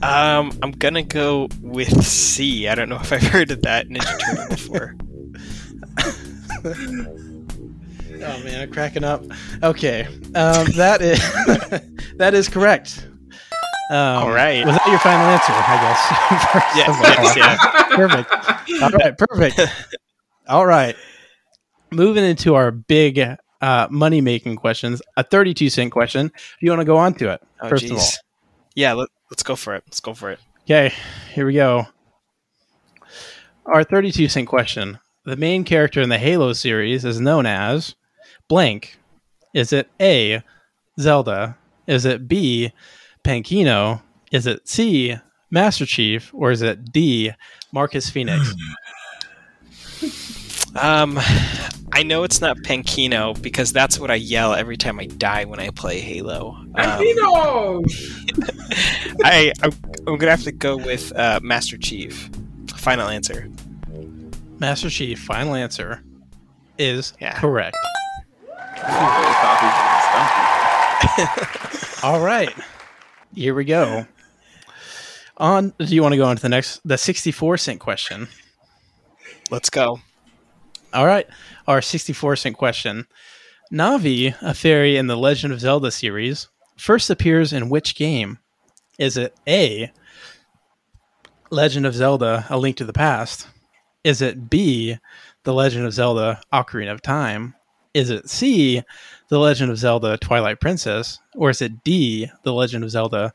Um, I'm gonna go with C. I don't know if I've heard of that Ninja Turtle before. Oh man, I'm cracking up. Okay, um, that is that is correct. Um, All right. Was that your final answer? I guess. First of all. yes, yes, perfect. All right, perfect. All right. Moving into our big uh, money making questions, a 32 cent question. You want to go on to it, Oh, first of all. Yeah, let, let's go for it. Let's go for it. Okay, here we go. Our 32 cent question. The main character in the Halo series is known as blank. Is it A, Zelda? Is it B, Pankino? Is it C, Master Chief? Or is it D, Marcus Phoenix? Um, I know it's not Pankino because that's what I yell every time I die when I play Halo. Um, Bambino! I I'm, I'm gonna have to go with uh, Master Chief. Final answer. Master Chief, final answer is Yeah. correct. Really thought he was gonna stump All right. Here we go. On do you want to go on to the next the 64 cent question? Let's go. All right. Our 64 cent question. Navi, a fairy in the Legend of Zelda series, first appears in which game? Is it A, Legend of Zelda A Link to the Past? Is it B, The Legend of Zelda Ocarina of Time? Is it C, The Legend of Zelda Twilight Princess? Or is it D, The Legend of Zelda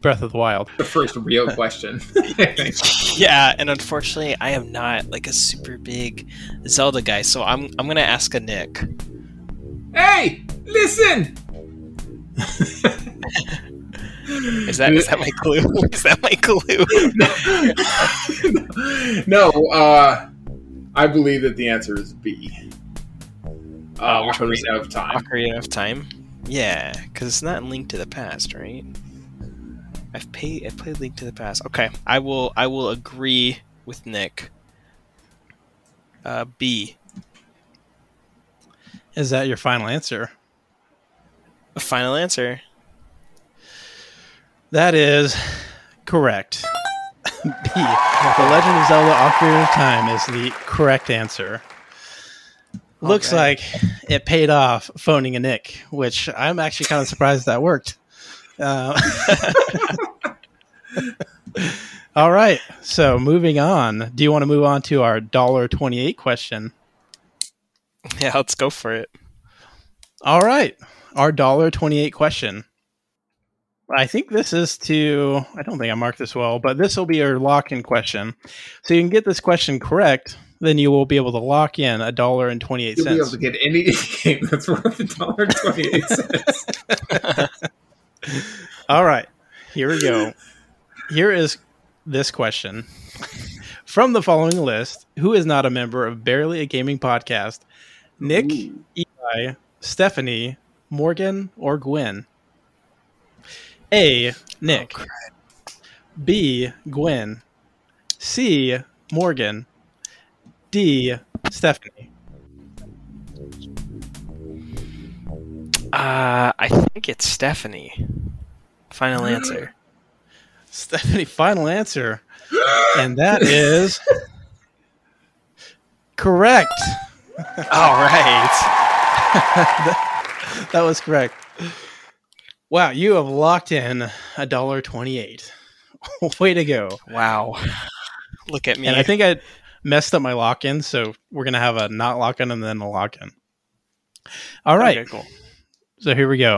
Breath of the Wild? The first real question. Yeah, and unfortunately, I am not like a super big Zelda guy, so I'm I'm gonna ask a Nick. hey, listen! Is that is that my clue? Is that my clue? no, uh, I believe that the answer is B. Uh, Oh, which one was Ocarina of Time. Ocarina of Time. Yeah, because it's not Link to the Past, right? I've played I've played Link to the Past. Okay, I will I will agree with Nick. Uh, B. Is that your final answer? A final answer. That is correct. B. The Legend of Zelda Ocarina of Time is the correct answer. Looks Okay. like it paid off phoning a Nick, which I'm actually kind of surprised that worked. Uh, all right. So moving on. Do you want to move on to our dollar twenty-eight question? Yeah, let's go for it. All right. Our dollar twenty-eight question. I think this is to I don't think I marked this well, but this will be your lock-in question. So you can get this question correct, then you will be able to lock in a dollar and twenty-eight cents. You'll be able to get any game that's worth a dollar twenty-eight cents. All right. Here we go. Here is this question. From the following list, who is not a member of Bearly a Gaming Podcast? Nick, Eli, Stephanie, Morgan, or Gwen? A. Nick. Oh, B. Gwen. C. Morgan. D. Stephanie. Uh, I think it's Stephanie. Final answer. Stephanie, final answer. And that is correct. All right. that was correct. Wow, you have locked in a dollar twenty-eight. Way to go! Wow. Look at me. And I think I messed up my lock-in, so we're gonna have a not lock-in and then a lock-in. All right, Okay, cool. so here we go.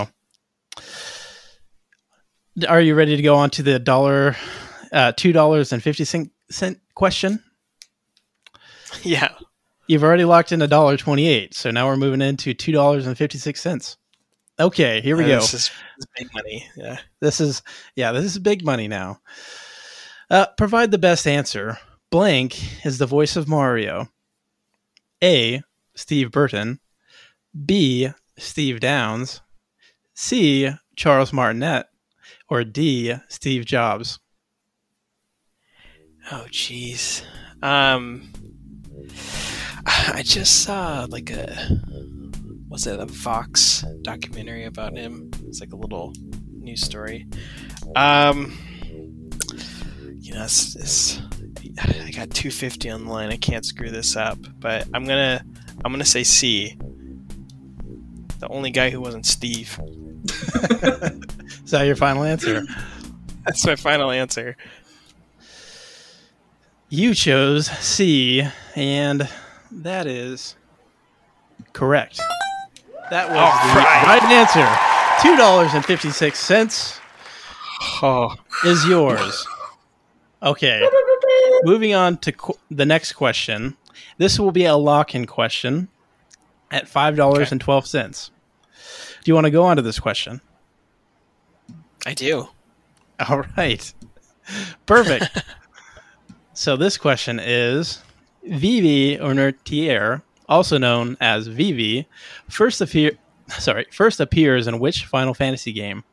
Are you ready to go on to the dollar, uh, two dollars and fifty cent cent question? Yeah. You've already locked in a dollar twenty-eight, so now we're moving into two dollars and fifty-six cents. Okay, here we Uh, go. This is, this is big money. Yeah. This is yeah, this is big money now. Uh, provide the best answer. Blank is the voice of Mario. A. Steve Burton. B. Steve Downs, C. Charles Martinet, or D. Steve Jobs? Oh, jeez. Um, I just saw like a was it a Fox documentary about him? It's like a little news story. Um, you know, it's, it's I got 250 on the line. I can't screw this up, but I'm gonna I'm gonna say C. The only guy who wasn't Steve. Is that your final answer? That's my final answer. You chose C, and that is correct. That was All the right. right answer. Two dollars and fifty six cents Oh, is yours. Okay. Moving on to qu- the next question. This will be a lock-in question at five dollars and twelve cents. Do you want to go on to this question? I do. All right. Perfect. so this question is Vivi Ornitier, also known as Vivi, first appear sorry, first appears in which Final Fantasy game?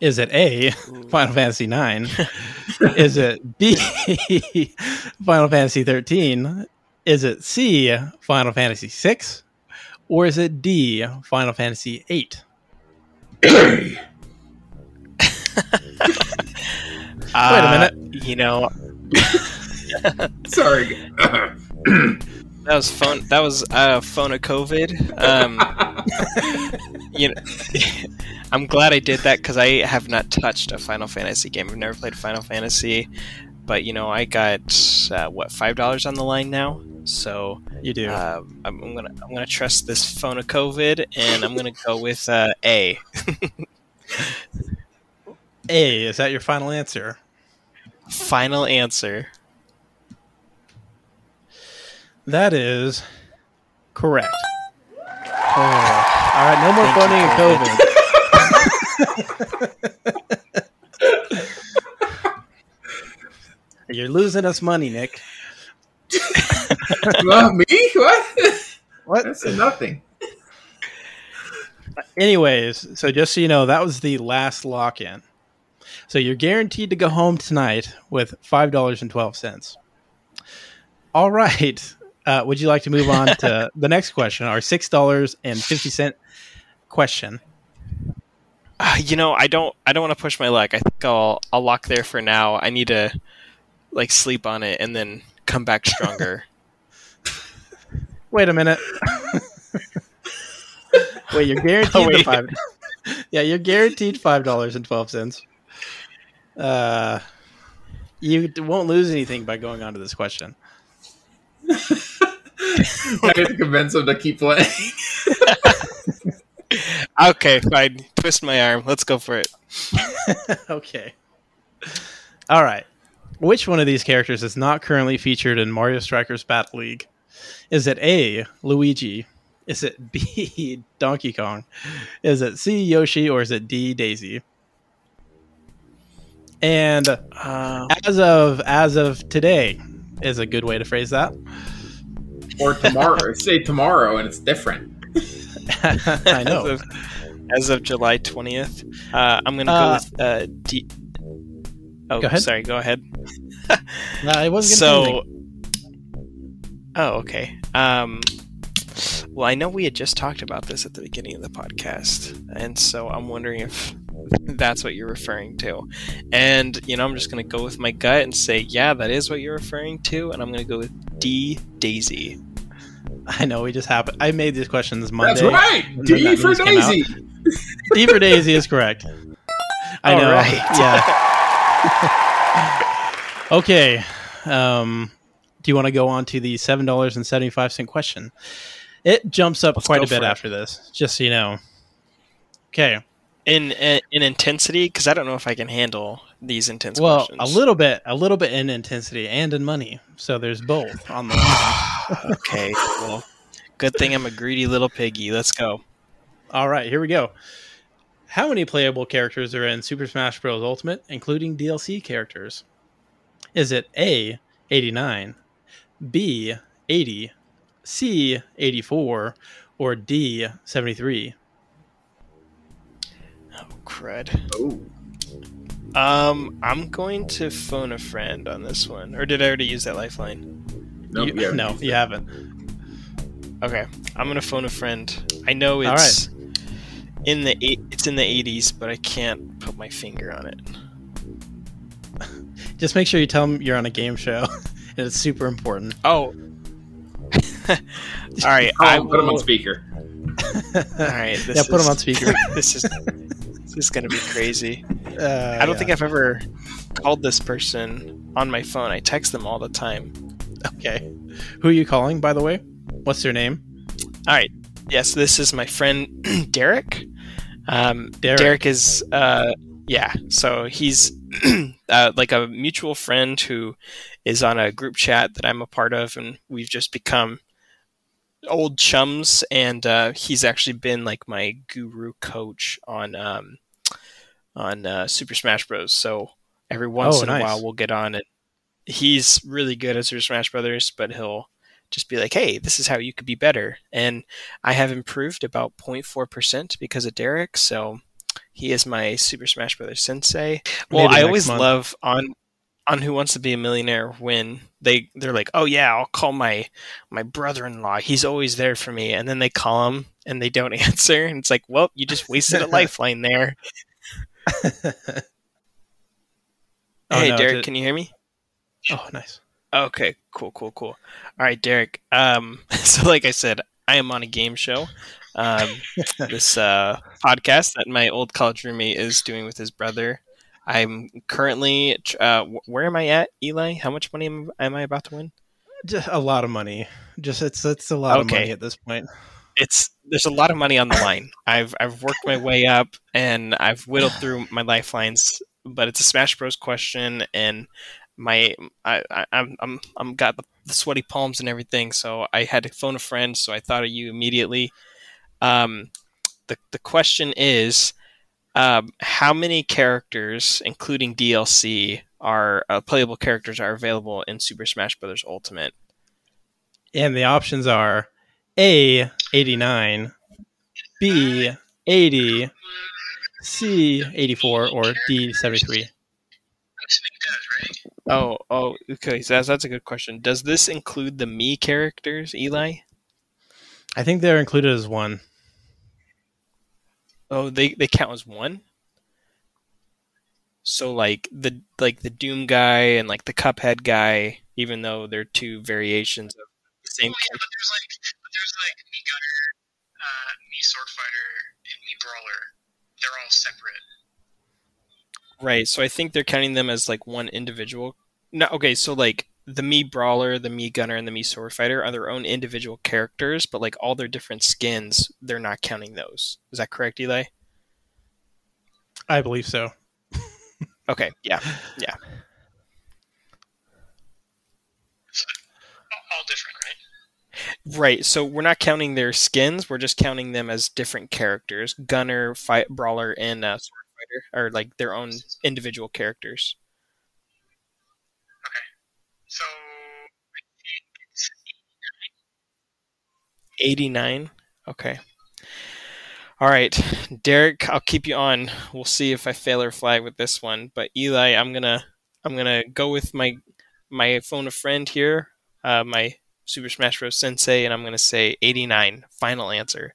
Is it A, Final Fantasy 9? is it B, Final Fantasy 13? Is it C, Final Fantasy 6? Or is it D, Final Fantasy 8? Wait a minute. Uh, You know, Sorry. That was phone. That was uh, phone of COVID. Um, you know, I'm glad I did that because I have not touched a Final Fantasy game. I've never played Final Fantasy, but you know, I got uh, what five dollars on the line now. So You do. uh, I'm, I'm gonna I'm gonna trust this phone of COVID, and I'm gonna go with uh, A. A, is that your final answer? Final answer. That is correct. Oh. All right, no more Thank you, phoning of COVID. You're losing us money, Nick. well, me? What? What? That's a nothing. Anyways, so just so you know, that was the last lock in. So you're guaranteed to go home tonight with $5.12. All right. Uh, would you like to move on to the next question, our $6.50 question? Uh, you know, I don't. I don't want to push my luck. I think I'll. I'll lock there for now. I need to, like, sleep on it and then come back stronger. Wait a minute. Wait, you're guaranteed Oh, wait. five. yeah, you're guaranteed five dollars and twelve cents. Uh, you won't lose anything by going on to this question. I have to convince him to keep playing. okay, fine. Twist my arm. Let's go for it. okay. All right. Which one of these characters is not currently featured in Mario Strikers Battle League? Is it A. Luigi? Is it B. Donkey Kong? Is it C. Yoshi? Or is it D. Daisy? And Uh, as of as of today is a good way to phrase that. or tomorrow. Say tomorrow, and it's different. I know. As of, as of July twentieth, uh, I'm gonna Uh, go with uh, D. Oh, Go ahead. sorry. Go ahead. No, I wasn't gonna So. Oh, okay. Um. Well, I know we had just talked about this at the beginning of the podcast, and so I'm wondering if that's what you're referring to. And you know, I'm just gonna go with my gut and say, yeah, that is what you're referring to, and I'm gonna go with D Daisy. I know we just happened. I made these questions Monday. That's right. D that for news out. Daisy. D for Daisy is correct. I All know. right. Yeah. okay. Um, do you want to go on to the seven dollars and seventy five cent question? It jumps up Let's quite a bit it. after this, just so you know. Okay. In in, in intensity, because I don't know if I can handle these intense Well, questions. a little bit, a little bit in intensity and in money. So there's both on the line. okay. Well, good thing I'm a greedy little piggy. Let's go. All right, here we go. How many playable characters are in Super Smash Bros. Ultimate, including DLC characters? Is it A, 89, B, 80, C, 84, or D, 73? Oh crud. Oh, Um, I'm going to phone a friend on this one. Or did I already use that lifeline? no, You- yeah, no, you haven't. Okay, I'm gonna phone a friend. I know All it's in the eight, it's in the 80s, but I can't put my finger on it. Just make sure you tell them you're on a game show. and it's super important. Oh. All right, Oh, I put him on speaker. All right, this yeah, put is, them on speaker. this is this is gonna be crazy. Uh, I don't yeah. think I've ever called this person on my phone. I text them all the time. Okay. Who are you calling, by the way? What's their name? All right. Yes, this is my friend Derek. Um, Derek. Derek. is, uh, yeah. So he's uh, like a mutual friend who is on a group chat that I'm a part of, and we've just become old chums. And uh, he's actually been like my guru coach on um, on uh, Super Smash Bros. So every once Oh, in nice. a while we'll get on, it. he's really good at Super Smash Brothers, but he'll just be like, "Hey, this is how you could be better." And I have improved about 0.4% because of Derek, so he is my Super Smash Brothers sensei. Well, Maybe I always month. love on on Who Wants to Be a Millionaire when they they're like, "Oh yeah, I'll call my my brother-in-law. He's always there for me." And then they call him and they don't answer, and it's like, "Well, you just wasted a lifeline there." Oh, hey, no, Derek, did- can you hear me? oh, nice. Okay, cool, cool, cool. All right, Derek. Um, so like I said, I am on a game show. Um, this uh, podcast that my old college roommate is doing with his brother. I'm currently. Uh, where am I at, Eli? How much money am, am I about to win? Just a lot of money. Just it's it's a lot of money at this point. It's there's a lot of money on the line. I've I've worked my way up and I've whittled through my lifelines, but it's a Smash Bros question and my I, I I'm I'm I'm got the, the sweaty palms and everything, so I had to phone a friend, so I thought of you immediately. Um, the the question is, um, how many characters, including DLC, are uh, playable characters are available in Super Smash Bros. Ultimate? And the options are A, 89, B, 80, C, 84, or D, 73. Oh, oh, okay. So that's, that's a good question. Does this include the Mii characters, Eli? I think they're included as one. Oh, they they count as one. So like the like the Doom guy and like the Cuphead guy, even though they're two variations of the same. Well, yeah, but there's like, but there's like Mii gunner, uh, Mii sword fighter, and Mii brawler. They're all separate. Right. So I think they're counting them as like one individual. No, okay. So like the Mii brawler, the Mii gunner, and the Mii sword fighter are their own individual characters, but like all their different skins, they're not counting those. Is that correct, Eli? I believe so. Okay. Yeah. All, all different, right? Right. So we're not counting their skins. We're just counting them as different characters. Gunner, fight, brawler, and uh, sword fighter are like their own individual characters. So I think it's Eighty-nine. Okay. All right, Derek. I'll keep you on. We'll see if I fail or flag with this one. But Eli, I'm gonna I'm gonna go with my my phone a friend here, uh, my Super Smash Bros. Sensei, and I'm gonna say eighty-nine. Final answer.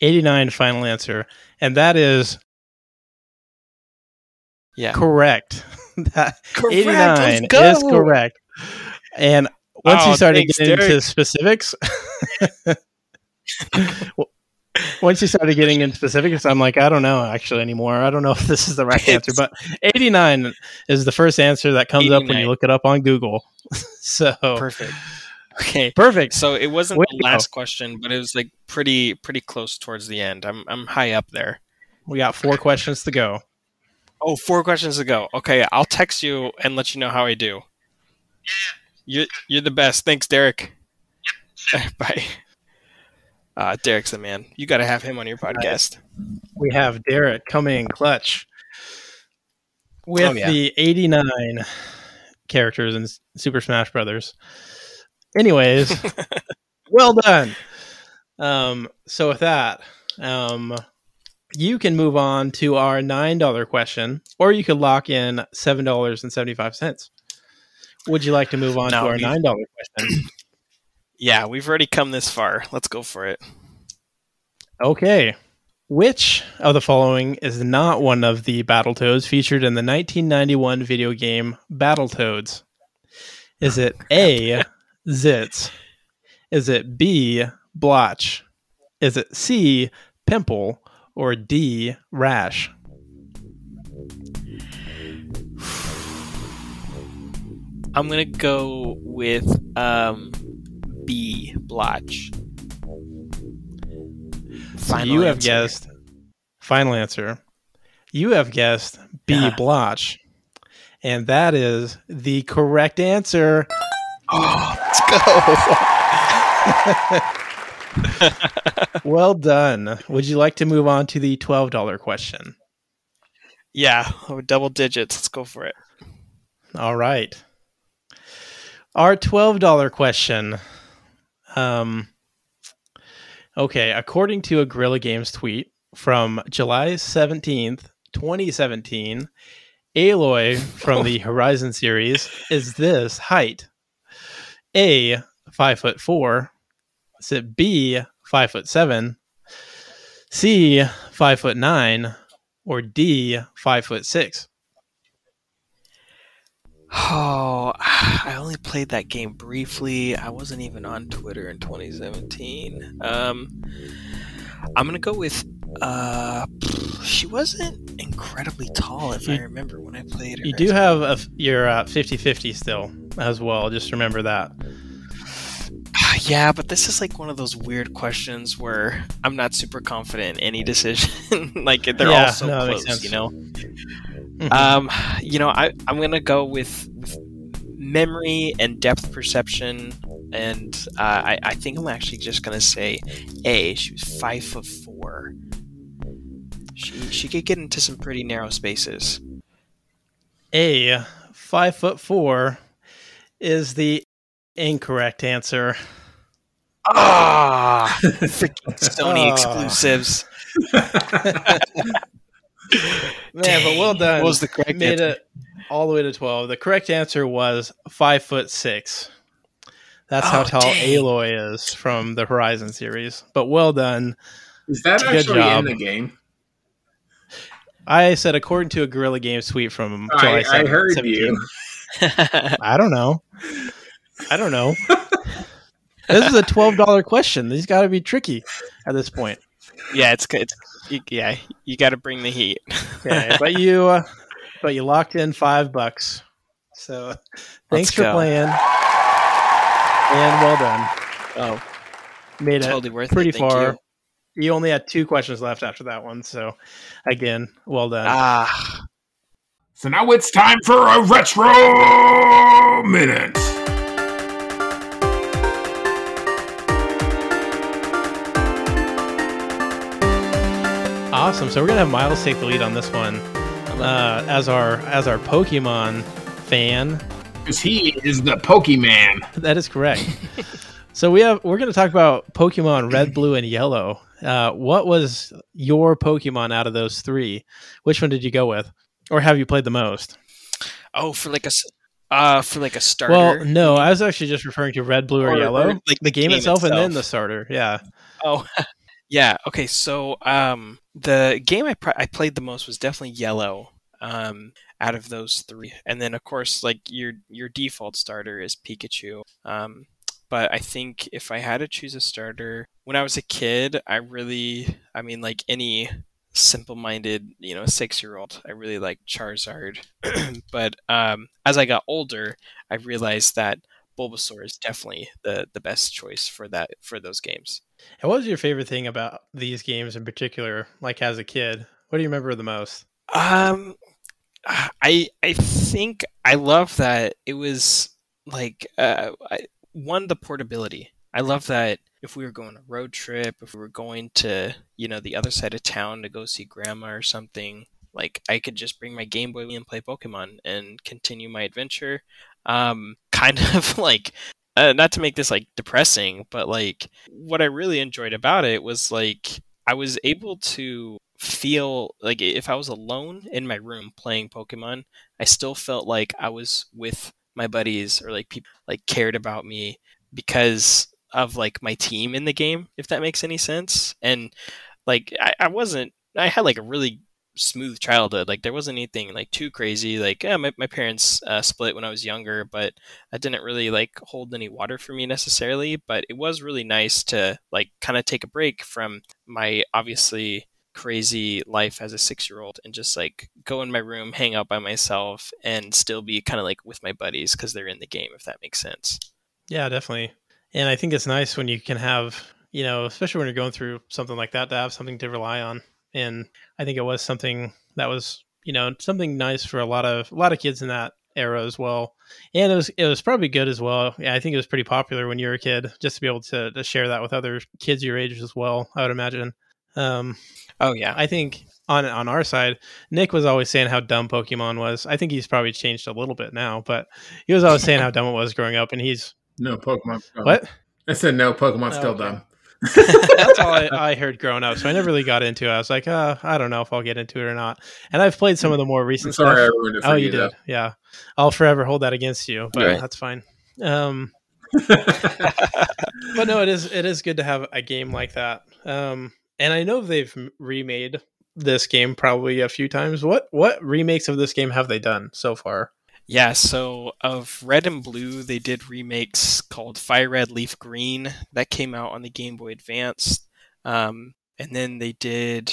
89 final answer. And that is Yeah. correct. that Correct, 89 let's is correct. And once Oh, you started thanks, getting into specifics, once you started getting into specifics, I'm like, I don't know actually anymore. I don't know if this is the right answer, but 89 is the first answer that comes up when you look it up on Google. so Perfect. Okay. perfect. So it wasn't Way the to go. last question, but it was like pretty pretty close towards the end. I'm I'm high up there. We got four questions to go. Oh, four questions to go. Okay, I'll text you and let you know how I do. yeah, You're you're the best. Thanks, Derek. Yep. Bye. Uh, Derek's the man. You got to have him on your podcast. we have Derek coming in clutch with Oh, yeah. the 89 characters in Super Smash Brothers. Anyways, well done. Um, so with that, um, you can move on to our nine dollar question, or you could lock in seven dollars and seventy five cents. Would you like to move on No, to our nine dollar question? Yeah, we've already come this far. Let's go for it. Okay. Which of the following is not one of the Battletoads featured in the 1991 video game Battletoads? Is it oh, A, Zitz? Is it B, Blotch? Is it C, Pimple? Or D, Rash? I'm gonna go with um, B blotch. So Final you have guessed. Final answer. You have guessed B, Yeah. Blotch. And that is the correct answer. Oh, let's go. Well done. Would you like to move on to the $12 question? yeah, oh, double digits. Let's go for it. All right. Our $12 question. Um, okay, according to a Guerrilla Games tweet from July 17th, 2017, Aloy from the Horizon series is this height? A, 5 foot 4. Is it B, 5 foot 7? C, 5 foot 9? Or D, 5 foot 6? Oh, I only played that game briefly. I wasn't even on Twitter in 2017. Um, I'm gonna go with. Uh, she wasn't incredibly tall, if I remember when I played her. You do have a, your uh, 50-50 still as well. Just remember that. Yeah, but this is like one of those weird questions where I'm not super confident in any decision. like they're Yeah, all so no, close, you know. Mhm. Um, you know, I I'm gonna go with, with memory and depth perception, and uh, I I think I'm actually just gonna say A. She was five foot four. She she could get into some pretty narrow spaces. A five foot four is the incorrect answer. Ah, freaking Sony Ah. exclusives. Man, but well done. What was the correct Made answer? it all the way to twelve. The correct answer was five foot six. That's how Oh, tall dang. Aloy is from the Horizon series. But well done. Is that Good actually job. in the game? I said according to a Guerrilla Games tweet from July I, I 7th, heard 17. you. I don't know. I don't know. this is a twelve dollar question. These got to be tricky at this point. yeah, it's good. you, yeah. You got to bring the heat. Okay, but you, uh, but you locked in five bucks. So thanks for go. playing, and well done. Oh, Made it totally worth pretty it. Far. you. You. only had two questions left after that one. So again, well done. Ah, So now it's time for a retro minute. Awesome. So we're gonna have Myles take the lead on this one uh, as our as our Pokemon fan. Because he is the Pokemon. That is correct. so we have we're going to talk about Pokemon Red, Blue, and Yellow. Uh, what was your Pokemon out of those three? Which one did you go with, or have you played the most? oh, for like a s- uh for like a starter. Well, no, I was actually just referring to Red, Blue, or, Or- Yellow, or, like, the game, itself, and then the starter. Yeah, Oh, yeah. Okay, so um, the game I pr- I played the most was definitely Yellow. Um, out of those three, and then of course, like your your default starter is Pikachu. Um, but I think if I had to choose a starter, when I was a kid, I really, I mean, like any simple-minded, you know, six-year-old, I really liked Charizard. but um, as I got older, I realized that Bulbasaur is definitely the the best choice for that for those games. And what was your favorite thing about these games in particular? Like as a kid, what do you remember the most? Um, I I think I love that it was like uh I, one the portability. I love that if we were going on a road trip, if we were going to you know the other side of town to go see grandma or something, like I could just bring my Game Boy and play Pokemon and continue my adventure. Um, kind of like uh, not to make this like depressing, but like what I really enjoyed about it was like I was able to feel like if I was alone in my room playing Pokemon, I still felt like I was with my buddies or like people like cared about me because of like my team in the game, if that makes any sense. And like I, I wasn't I had like a really smooth childhood. Like there wasn't anything like too crazy. Like yeah, my my parents uh, split when I was younger, but that didn't really like hold any water for me necessarily. But it was really nice to like kind of take a break from my obviously crazy life as a six year old and just like go in my room, hang out by myself, and still be kind of like with my buddies because they're in the game. If that makes sense. Yeah, definitely. And I think it's nice when you can have, you know, especially when you're going through something like that, to have something to rely on. And I think it was something that was, you know, something nice for a lot of a lot of kids in that era as well. And it was it was probably good as well. Yeah, I think it was pretty popular when you were a kid, just to be able to, to share that with other kids your age as well. I would imagine. Um, oh yeah, I think on on our side, Nick was always saying how dumb Pokemon was. I think he's probably changed a little bit now, but he was always saying how dumb it was growing up, and he's no Pokemon. What? I said no Pokemon. Oh, Still okay. dumb. That's all I, I heard growing up. So I never really got into it. I was like, uh, I don't know if I'll get into it or not. And I've played some of the more I'm recent sorry I stuff. ruined it for Oh, you. you did. Yeah. I'll forever hold that against you, but Right. that's fine. Um, but no, it is it is good to have a game like that. Um, and I know they've remade this game probably a few times. What what remakes of this game have they done so far? Yeah, so of Red and Blue, they did remakes called Fire Red, Leaf Green that came out on the Game Boy Advance. Um, and then they did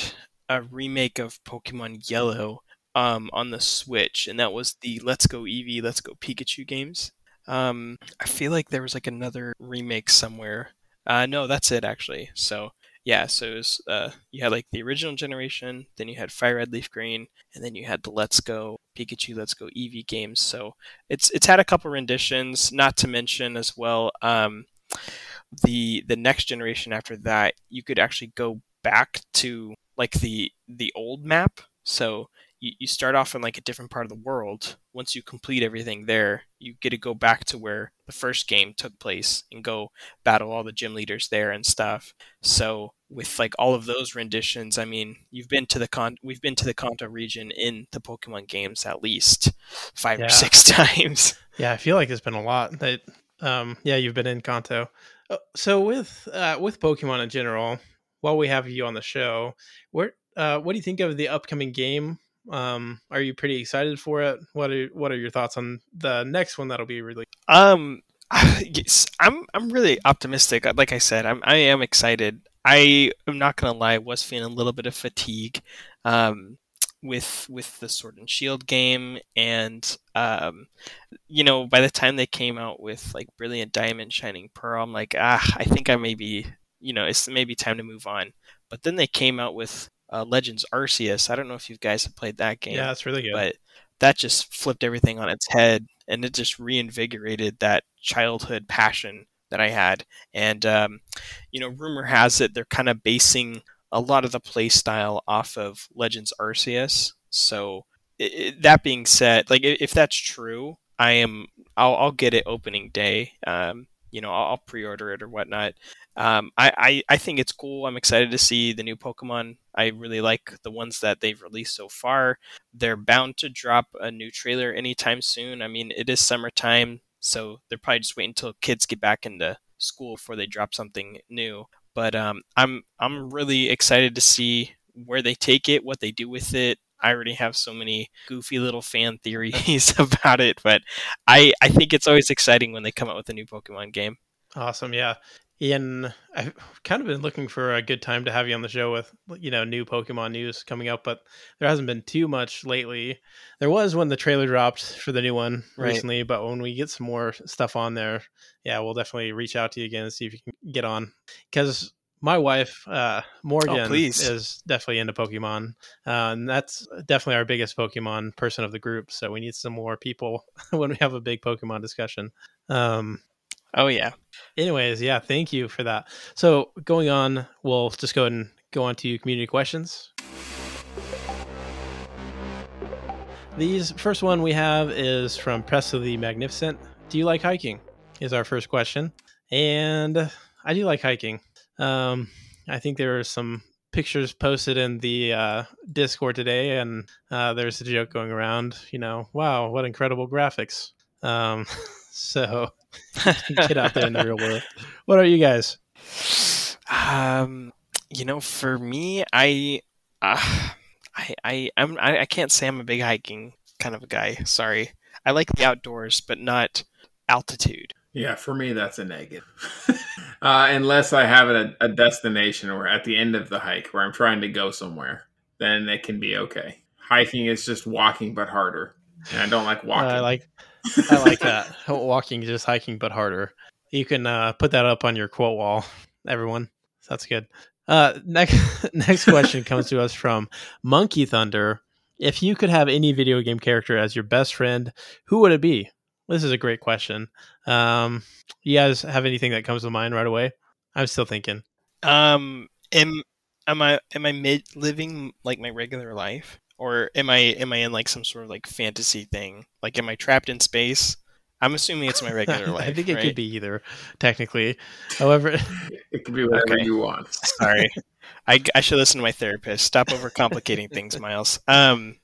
a remake of Pokemon Yellow um, on the Switch, and that was the Let's Go Eevee, Let's Go Pikachu games. Um, I feel like there was like another remake somewhere. Uh, no, that's it actually. So yeah, so it was, uh, you had like the original generation, then you had Fire Red, Leaf Green, and then you had the Let's Go Pikachu, Let's Go Eevee games. So it's it's had a couple renditions. Not to mention as well, um, the the next generation after that, you could actually go back to like the the old map. So you, you start off in like a different part of the world. Once you complete everything there, you get to go back to where the first game took place and go battle all the gym leaders there and stuff. So with like all of those renditions, I mean, you've been to the con we've been to the Kanto region in the Pokemon games at least five Yeah. or six times. Yeah, I feel like it's been a lot. That um, yeah, you've been in Kanto. Uh, So with uh, with Pokemon in general, while we have you on the show, where uh, what do you think of the upcoming game? Um, are you pretty excited for it? What are what are your thoughts on the next one that'll be released? Um, yes, I'm I'm really optimistic. Like I said, I'm I am excited. I am not gonna lie, I was feeling a little bit of fatigue, um, with with the Sword and Shield game, and um, you know, by the time they came out with like Brilliant Diamond, Shining Pearl, I'm like, ah, I think I may be, you know, it's maybe time to move on. But then they came out with uh, Legends Arceus. I don't know if you guys have played that game Yeah, that's really good. but that just flipped everything on its head and it just reinvigorated that childhood passion that I had. And um, you know, rumor has it they're kind of basing a lot of the play style off of Legends Arceus. So i i that being said, like if that's true, I am I'll, I'll get it opening day. Um, you know, I'll, I'll pre-order it or whatnot. Um, I, I, I think it's cool. I'm excited to see the new Pokemon. I really like the ones that they've released so far. They're bound to drop a new trailer anytime soon. I mean, it is summertime, so they're probably just waiting until kids get back into school before they drop something new. But um, I'm I'm really excited to see where they take it, what they do with it. I already have so many goofy little fan theories about it, but I I think it's always exciting when they come out with a new Pokemon game. Awesome, yeah. Ian, I've kind of been looking for a good time to have you on the show with you know new Pokemon news coming up, but there hasn't been too much lately. There was when the trailer dropped for the new one Right. recently, but when we get some more stuff on there, yeah, we'll definitely reach out to you again and see if you can get on. Because my wife, uh, Morgan, please. is definitely into Pokemon, uh, and that's definitely our biggest Pokemon person of the group. So we need some more people when we have a big Pokemon discussion. Um, Oh yeah. anyways yeah thank you for that so going on we'll just go and go on to community questions these first one we have is from Presley the Magnificent. Do you like hiking? is our first question, and I do like hiking. Um, I think there are some pictures posted in the uh, Discord today, and uh, there's a joke going around. You know, wow, what incredible graphics! Um, so get out there in the real world. What are you guys? Um, you know, for me, I, uh, I, I, I'm, I, I can't say I'm a big hiking kind of a guy. Sorry, I like the outdoors, but not altitude. Yeah, for me, that's a negative. uh, unless I have a, a destination or at the end of the hike where I'm trying to go somewhere, then it can be okay. Hiking is just walking, but harder. And I don't like walking. I like, I like that. walking, is just hiking, but harder. You can uh, put that up on your quote wall, everyone. That's good. Uh, next, next question comes to us from Monkey Thunder. If you could have any video game character as your best friend, who would it be? This is a great question. Um, you guys have anything that comes to mind right away? I'm still thinking. Um, am am I am I mid living like my regular life, or am I am I in like some sort of like fantasy thing? Like, am I trapped in space? I'm assuming it's my regular life. I think it right? could be either, technically. However, it could be whatever Okay. you want. Sorry, I, I should listen to my therapist. Stop overcomplicating things, Myles. Um,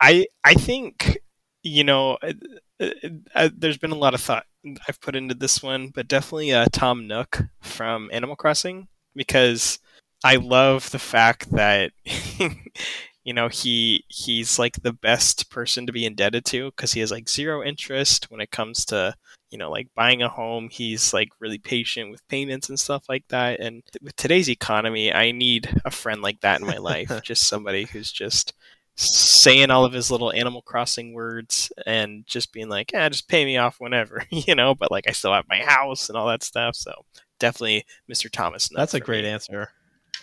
I I think you know, uh, uh, uh, there's been a lot of thought I've put into this one, but definitely uh, Tom Nook from Animal Crossing because I love the fact that you know he he's like the best person to be indebted to because he has like zero interest when it comes to you know like buying a home he's like really patient with payments and stuff like that and th- with today's economy i need a friend like that in my life just somebody who's just saying all of his little animal crossing words and just being like yeah just pay me off whenever you know but like i still have my house and all that stuff so definitely mr thomas that's a great me. answer.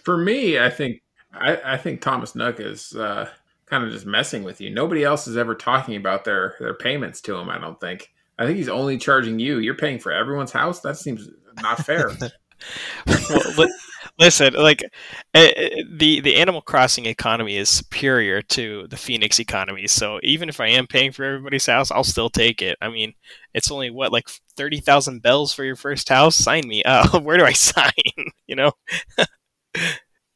For me, I think I, I think Thomas Nook is uh, kind of just messing with you. Nobody else is ever talking about their their payments to him. I don't think. I think he's only charging you. You're paying for everyone's house. That seems not fair. well, li- listen, like uh, the the Animal Crossing economy is superior to the Phoenix economy. So even if I am paying for everybody's house, I'll still take it. I mean, it's only what like thirty thousand bells for your first house. Sign me up. Where do I sign? You know?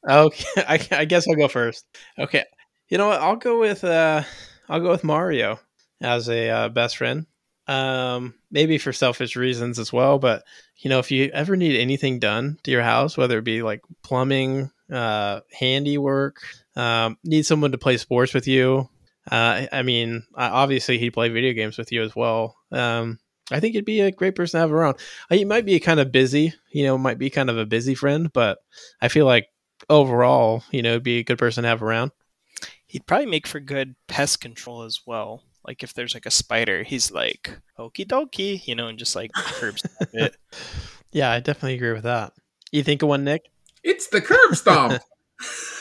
Okay, I, I guess I'll go first. Okay, you know what? I'll go with uh, I'll go with Mario as a uh, best friend. Um, maybe for selfish reasons as well, but you know, if you ever need anything done to your house, whether it be like plumbing, uh, handiwork, um, need someone to play sports with you. Uh, I mean, obviously he'd play video games with you as well. Um, I think he'd be a great person to have around. Uh, He might be kind of busy, you know, might be kind of a busy friend, but I feel like overall, you know, be a good person to have around. He'd probably make for good pest control as well. Like if there's like a spider, he's like okie dokie, you know, and just like curbs it. Yeah, I definitely agree with that. You think of one, Nick? it's the curb stomp.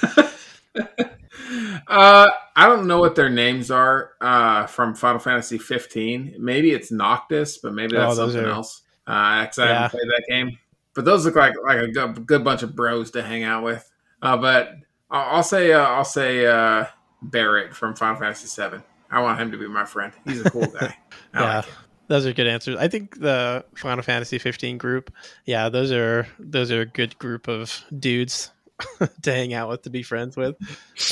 uh, I don't know what their names are uh, from Final Fantasy 15. Maybe it's Noctis, but maybe Oh, that's those something are- else. Uh, 'cause I Yeah. haven't played that game. But those look like like a good, good bunch of bros to hang out with. Uh, but I'll, I'll say uh, I'll say uh, Barrett from Final Fantasy 7. I want him to be my friend. He's a cool guy. Yeah. like. Those are good answers. I think the Final Fantasy 15 group, yeah, those are those are a good group of dudes to hang out with, to be friends with.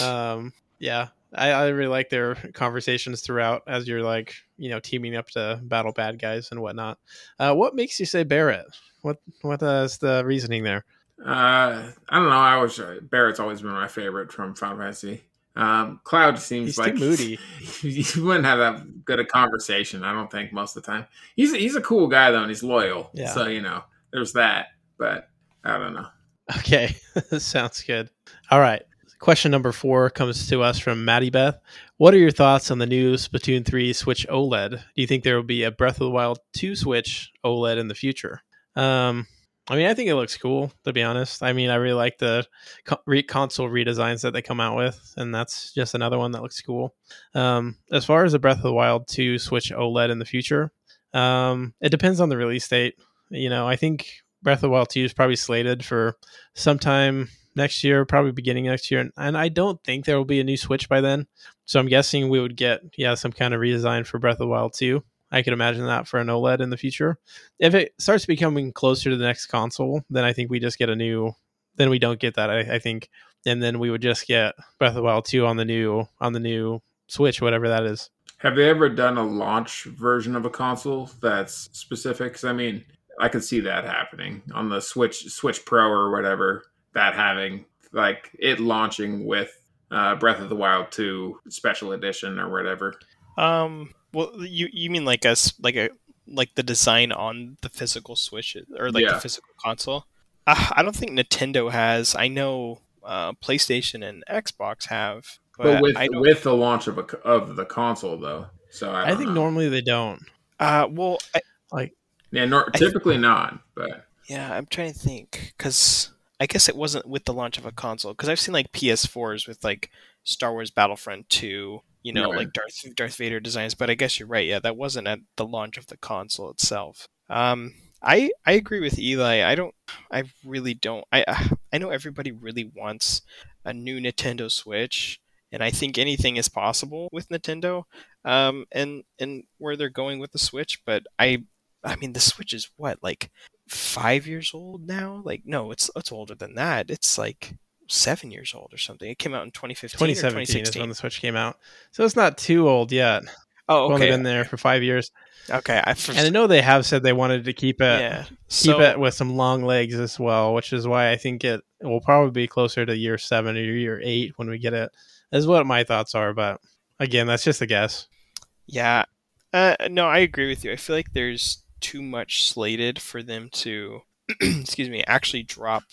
Um, yeah, I, I really like their conversations throughout as you're like, you know, teaming up to battle bad guys and whatnot. Uh, what makes you say Barrett? What what is the reasoning there? Uh, I don't know. I was Barrett's always been my favorite from Final Fantasy. Um, Cloud seems He's like moody. you wouldn't have that good a conversation. I don't think most of the time. He's he's a cool guy though, and he's loyal. Yeah. So you know, there's that. But I don't know. Okay, sounds good. All right. Question number four comes to us from Maddie Beth. What are your thoughts on the new Splatoon 3 Switch OLED? Do you think there will be a Breath of the Wild 2 Switch OLED in the future? Um, I mean, I think it looks cool, to be honest. I mean, I really like the co- re- console redesigns that they come out with, and that's just another one that looks cool. Um, as far as the Breath of the Wild 2 Switch OLED in the future, um, it depends on the release date. You know, I think Breath of the Wild 2 is probably slated for sometime next year, probably beginning next year. And, and I don't think there will be a new Switch by then. So I'm guessing we would get, yeah, some kind of redesign for Breath of the Wild 2. I could imagine that for an OLED in the future. If it starts becoming closer to the next console, then I think we just get a new. Then we don't get that. I, I think, and then we would just get Breath of the Wild two on the new on the new Switch, whatever that is. Have they ever done a launch version of a console that's specific? 'Cause, I mean, I could see that happening on the Switch, Switch Pro or whatever. That having like it launching with uh, Breath of the Wild 2 special edition or whatever. Um, well, you you mean like us like a like the design on the physical Switch or like Yeah. the physical console? Uh, I don't think Nintendo has. I know uh, PlayStation and Xbox have, but, But with with the launch of a c of the console though, so I, I, think know. normally they don't. uh, well, I, Like yeah, nor- I- typically not, but yeah, I'm trying to think because I guess it wasn't with the launch of a console because I've seen like PS4s with like Star Wars Battlefront 2, you know, Right. like Darth Darth Vader designs. But I guess you're right. Yeah, that wasn't at the launch of the console itself. Um, I I agree with Eli. I don't. I really don't. I I know everybody really wants a new Nintendo Switch, and I think anything is possible with Nintendo. Um, and and where they're going with the Switch, but I I mean the Switch is what like five years old now? Like no, it's it's older than that. It's like seven years old or something. It came out in 2015 or 2017 is 2016. when the Switch came out, so it's not too old yet. Oh, It's only been there for five years, Okay, I and I know they have said they wanted to keep it yeah. keep So it with some long legs as well, which is why I think it will probably be closer to year seven or year eight when we get it. Is what my thoughts are, but again, that's just a guess. yeah, uh, no, I agree with you. I feel like there's too much slated for them to, excuse me, actually drop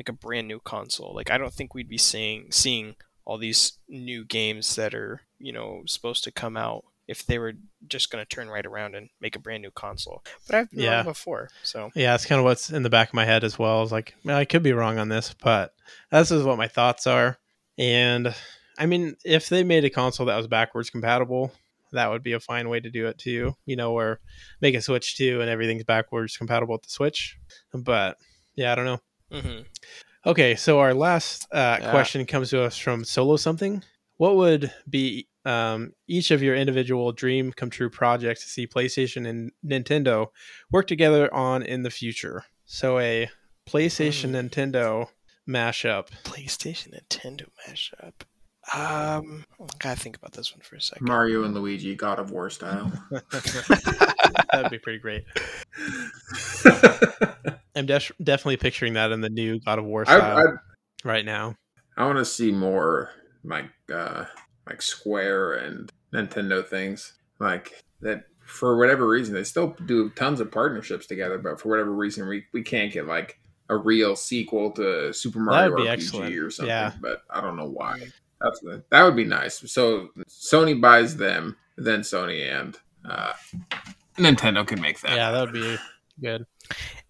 like a brand new console. Like I don't think we'd be seeing seeing all these new games that are you know supposed to come out if they were just going to turn right around and make a brand new console. But I've been Yeah. wrong before, so Yeah, that's kind of what's in the back of my head as well. Is like I could be wrong on this, but this is what my thoughts are. And I mean, if they made a console that was backwards compatible, that would be a fine way to do it too. You know, or make a Switch too, and everything's backwards compatible with the Switch. But yeah, I don't know. Mhm. Okay, so our last uh, Yeah. question comes to us from Solo Something. What would be um, each of your individual dream come true projects to see PlayStation and Nintendo work together on in the future? So a PlayStation Nintendo mashup. PlayStation Nintendo mashup. Um, I gotta think about this one for a second. Mario and Luigi, God of War style. That'd be pretty great. I'm def- definitely picturing that in the new God of War I, style I, right now. I want to see more like uh like Square and Nintendo things like that. For whatever reason, they still do tons of partnerships together, but for whatever reason, we, we can't get like a real sequel to Super Mario RPG excellent. or something. Yeah. But I don't know why. That's that would be nice. So Sony buys them, then Sony and uh, Nintendo can make that. Yeah, that would be good.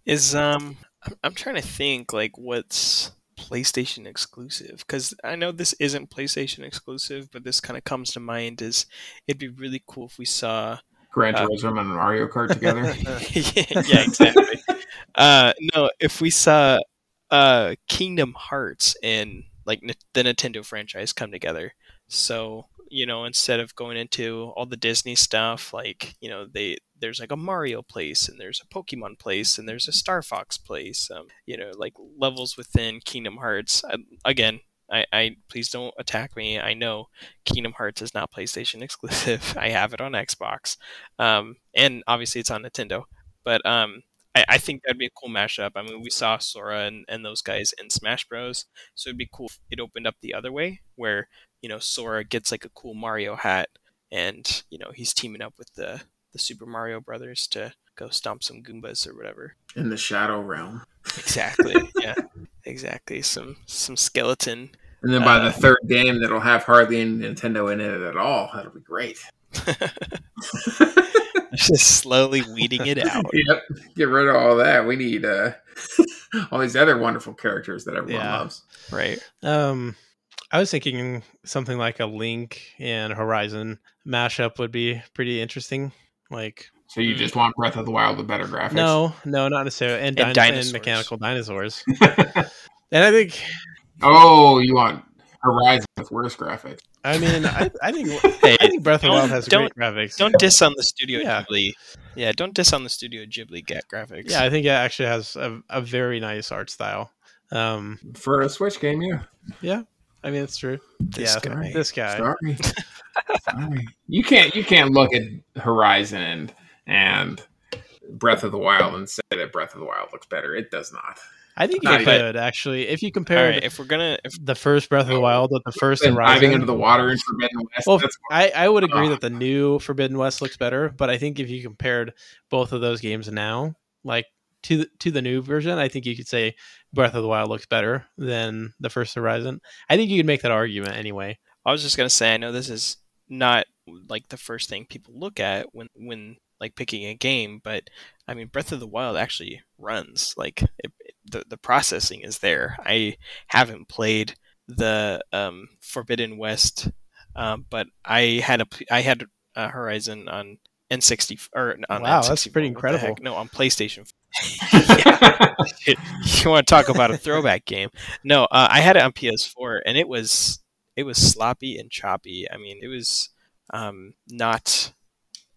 Is um, I'm, trying to think like what's PlayStation exclusive because I know this isn't PlayStation exclusive, but this kind of comes to mind. Is it'd be really cool if we saw Gran Uh, Turismo and Mario Kart together. yeah, yeah, exactly. uh, no, if we saw uh, Kingdom Hearts and like N- the Nintendo franchise come together, so you know instead of going into all the Disney stuff, like you know they there's like a Mario place and there's a Pokemon place and there's a Star Fox place, um, you know like levels within Kingdom Hearts. I, again, I, I please don't attack me. I know Kingdom Hearts is not PlayStation exclusive. I have it on Xbox, um, and obviously it's on Nintendo. But um, I, I think that'd be a cool mashup. I mean, we saw Sora and, and those guys in Smash Bros, so it'd be cool it opened up the other way, where you know Sora gets like a cool Mario hat, and you know he's teaming up with the the Super Mario Brothers to go stomp some Goombas or whatever. in the Shadow Realm. Exactly. yeah. Exactly. Some some skeleton And then by Uh, the third game, that'll have hardly any Nintendo in it at all. That'll be great. just slowly weeding it out. yep. Get rid of all that. We need uh, all these other wonderful characters that everyone Yeah. loves. Right. Um, I was thinking something like a Link and Horizon mashup would be pretty interesting. Like, So you Mm. just want Breath of the Wild with better graphics? no, no, not necessarily, and, And din- and dinosaurs. mechanical dinosaurs. and I think, oh, you want Horizon with worse graphics. I mean, I, I think Hey, I think Breath of the Wild has don't- great graphics. Don't diss on the Studio Yeah. Ghibli. Yeah, don't diss on the Studio Ghibli ga- graphics. Yeah, I think it actually has a, a very nice art style. Um, For a Switch game, yeah. I mean, it's true. This yeah, guy. this guy. Sorry. Sorry. You can't you can't look at Horizon and and Breath of the Wild and say that Breath of the Wild looks better. It does not. I think Not you could actually, if you compare right, if we're gonna, if the first Breath of the Wild with the first And Horizon. diving into the water in Forbidden West. Well, that's I, I would agree Ah. that the new Forbidden West looks better, but I think if you compared both of those games now, like to the, to the new version, I think you could say Breath of the Wild looks better than the first Horizon. I think you could make that argument anyway. I was just gonna say, I know this is not like the first thing people look at when when like picking a game, but I mean, Breath of the Wild actually runs. Like it, it- the the processing is there. I haven't played the um, Forbidden West, um, but I had a I had a Horizon on N60 or on Wow, N64, that's pretty incredible. No, on PlayStation. Yeah. you want to talk about a throwback game? No, uh, I had it on PS4, and it was it was sloppy and choppy. I mean, it was um, not.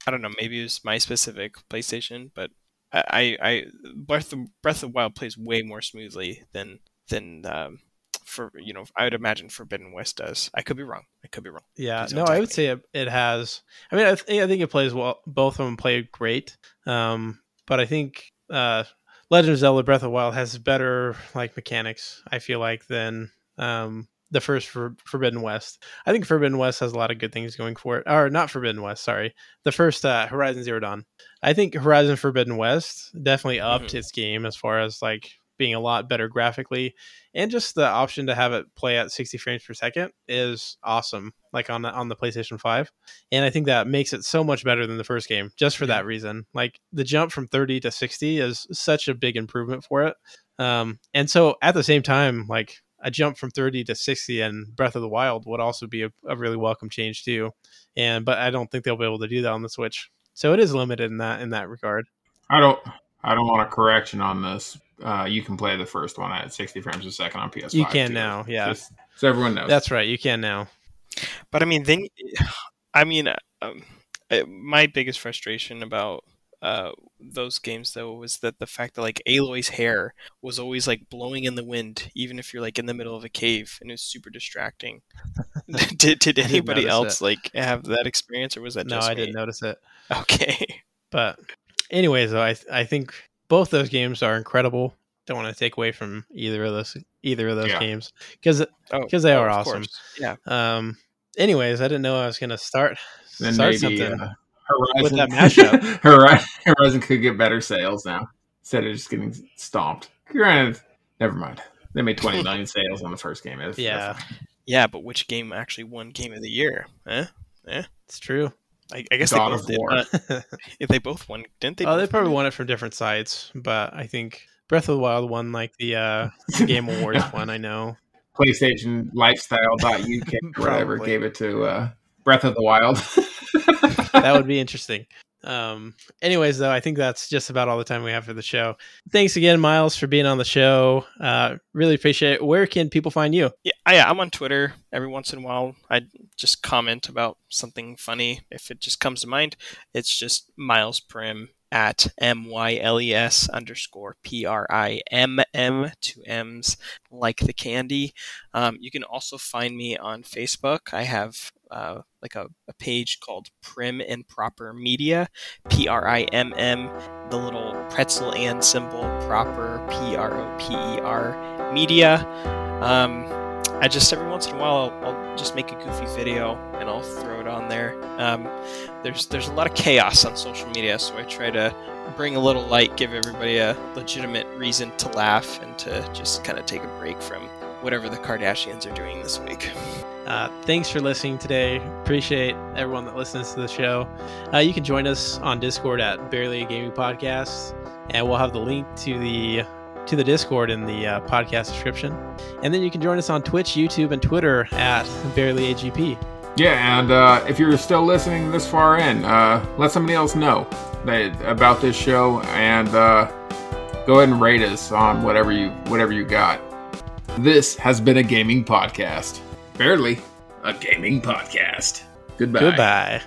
I don't know. Maybe it was my specific PlayStation, but I, I, I Breath of, Breath of Wild plays way more smoothly than than um, for you know. I would imagine Forbidden West does. I could be wrong. I could be wrong. Yeah, no, I would me. say it, it has. I mean, I, th- I think it plays well. Both of them play great, um, but I think uh, Legend of Zelda: Breath of the Wild has better like mechanics. I feel like than um, the first for Forbidden West. I think Forbidden West has a lot of good things going for it. Or not Forbidden West, sorry, the first uh, Horizon Zero Dawn. I think Horizon Forbidden West definitely upped Mhm. its game as far as like being a lot better graphically and just the option to have it play at 60 frames per second is awesome like on the on the PlayStation 5 and I think that makes it so much better than the first game just for that reason like the jump from 30 to 60 is such a big improvement for it um and so at the same time like a jump from 30 to 60 and Breath of the Wild would also be a, a really welcome change too and but I don't think they'll be able to do that on the Switch so it is limited in that in that regard I don't I don't want a correction on this. Uh, you can play the first one at 60 frames a second on PS5. You can too. now, yeah. Just so everyone knows. that's right you can now But I mean, then I mean, uh, um, my biggest frustration about uh, those games though was that the fact that like Aloy's hair was always like blowing in the wind, even if you're like in the middle of a cave, and it was super distracting. did did anybody else it. like have that experience, or was that no just I me? didn't notice it Okay. But anyways, though, I I think both those games are incredible. Don't want to take away from either of those either of those Yeah. games because Oh, 'Cause they oh, are of awesome. course. Yeah. um. Anyways, I didn't know I was gonna start Then start maybe something. uh, Horizon, with that mashup. Horizon, Horizon could get better sales now instead of just getting stomped. Granted, never mind. They made 20 million sales on the first game. It's- yeah, Yeah, but which game actually won Game of the Year? Eh? it's true. I, I guess God they of both did. Uh, if they both won, didn't they? oh, they probably win? won it from different sites, but I think Breath of the Wild won like the uh, the Game Awards one. I know. PlayStation Lifestyle.uk or whatever Probably. gave it to uh, Breath of the Wild. that would be interesting. Um, anyways, though, I think that's just about all the time we have for the show. Thanks again, Myles, for being on the show. Uh, really appreciate it. Where can people find you? Yeah, I, I'm on Twitter every once in a while. I just comment about something funny if it just comes to mind. It's just Myles Primm at m y l e s underscore p r i m m two m's like the candy. Um, you can also find me on Facebook. I have uh, like a, a page called Primm and Proper Media, P R I M M, the little pretzel and symbol, proper P R O P E R media. Um, I just every once in a while I'll, I'll just make a goofy video and I'll throw it on there. Um, there's there's a lot of chaos on social media, so I try to bring a little light, give everybody a legitimate reason to laugh and to just kind of take a break from whatever the Kardashians are doing this week. Uh, thanks for listening today. Appreciate everyone that listens to the show. Uh, you can join us on Discord at Bearly a Gaming Podcast, and we'll have the link to the to the Discord in the uh, podcast description. And then you can join us on Twitch, YouTube, and Twitter at Bearly AGP. Yeah, and uh, if you're still listening this far in, uh, let somebody else know that, about this show, and uh, go ahead and rate us on whatever you whatever you got. This has been a gaming podcast. Bearly a gaming podcast. Goodbye. Goodbye.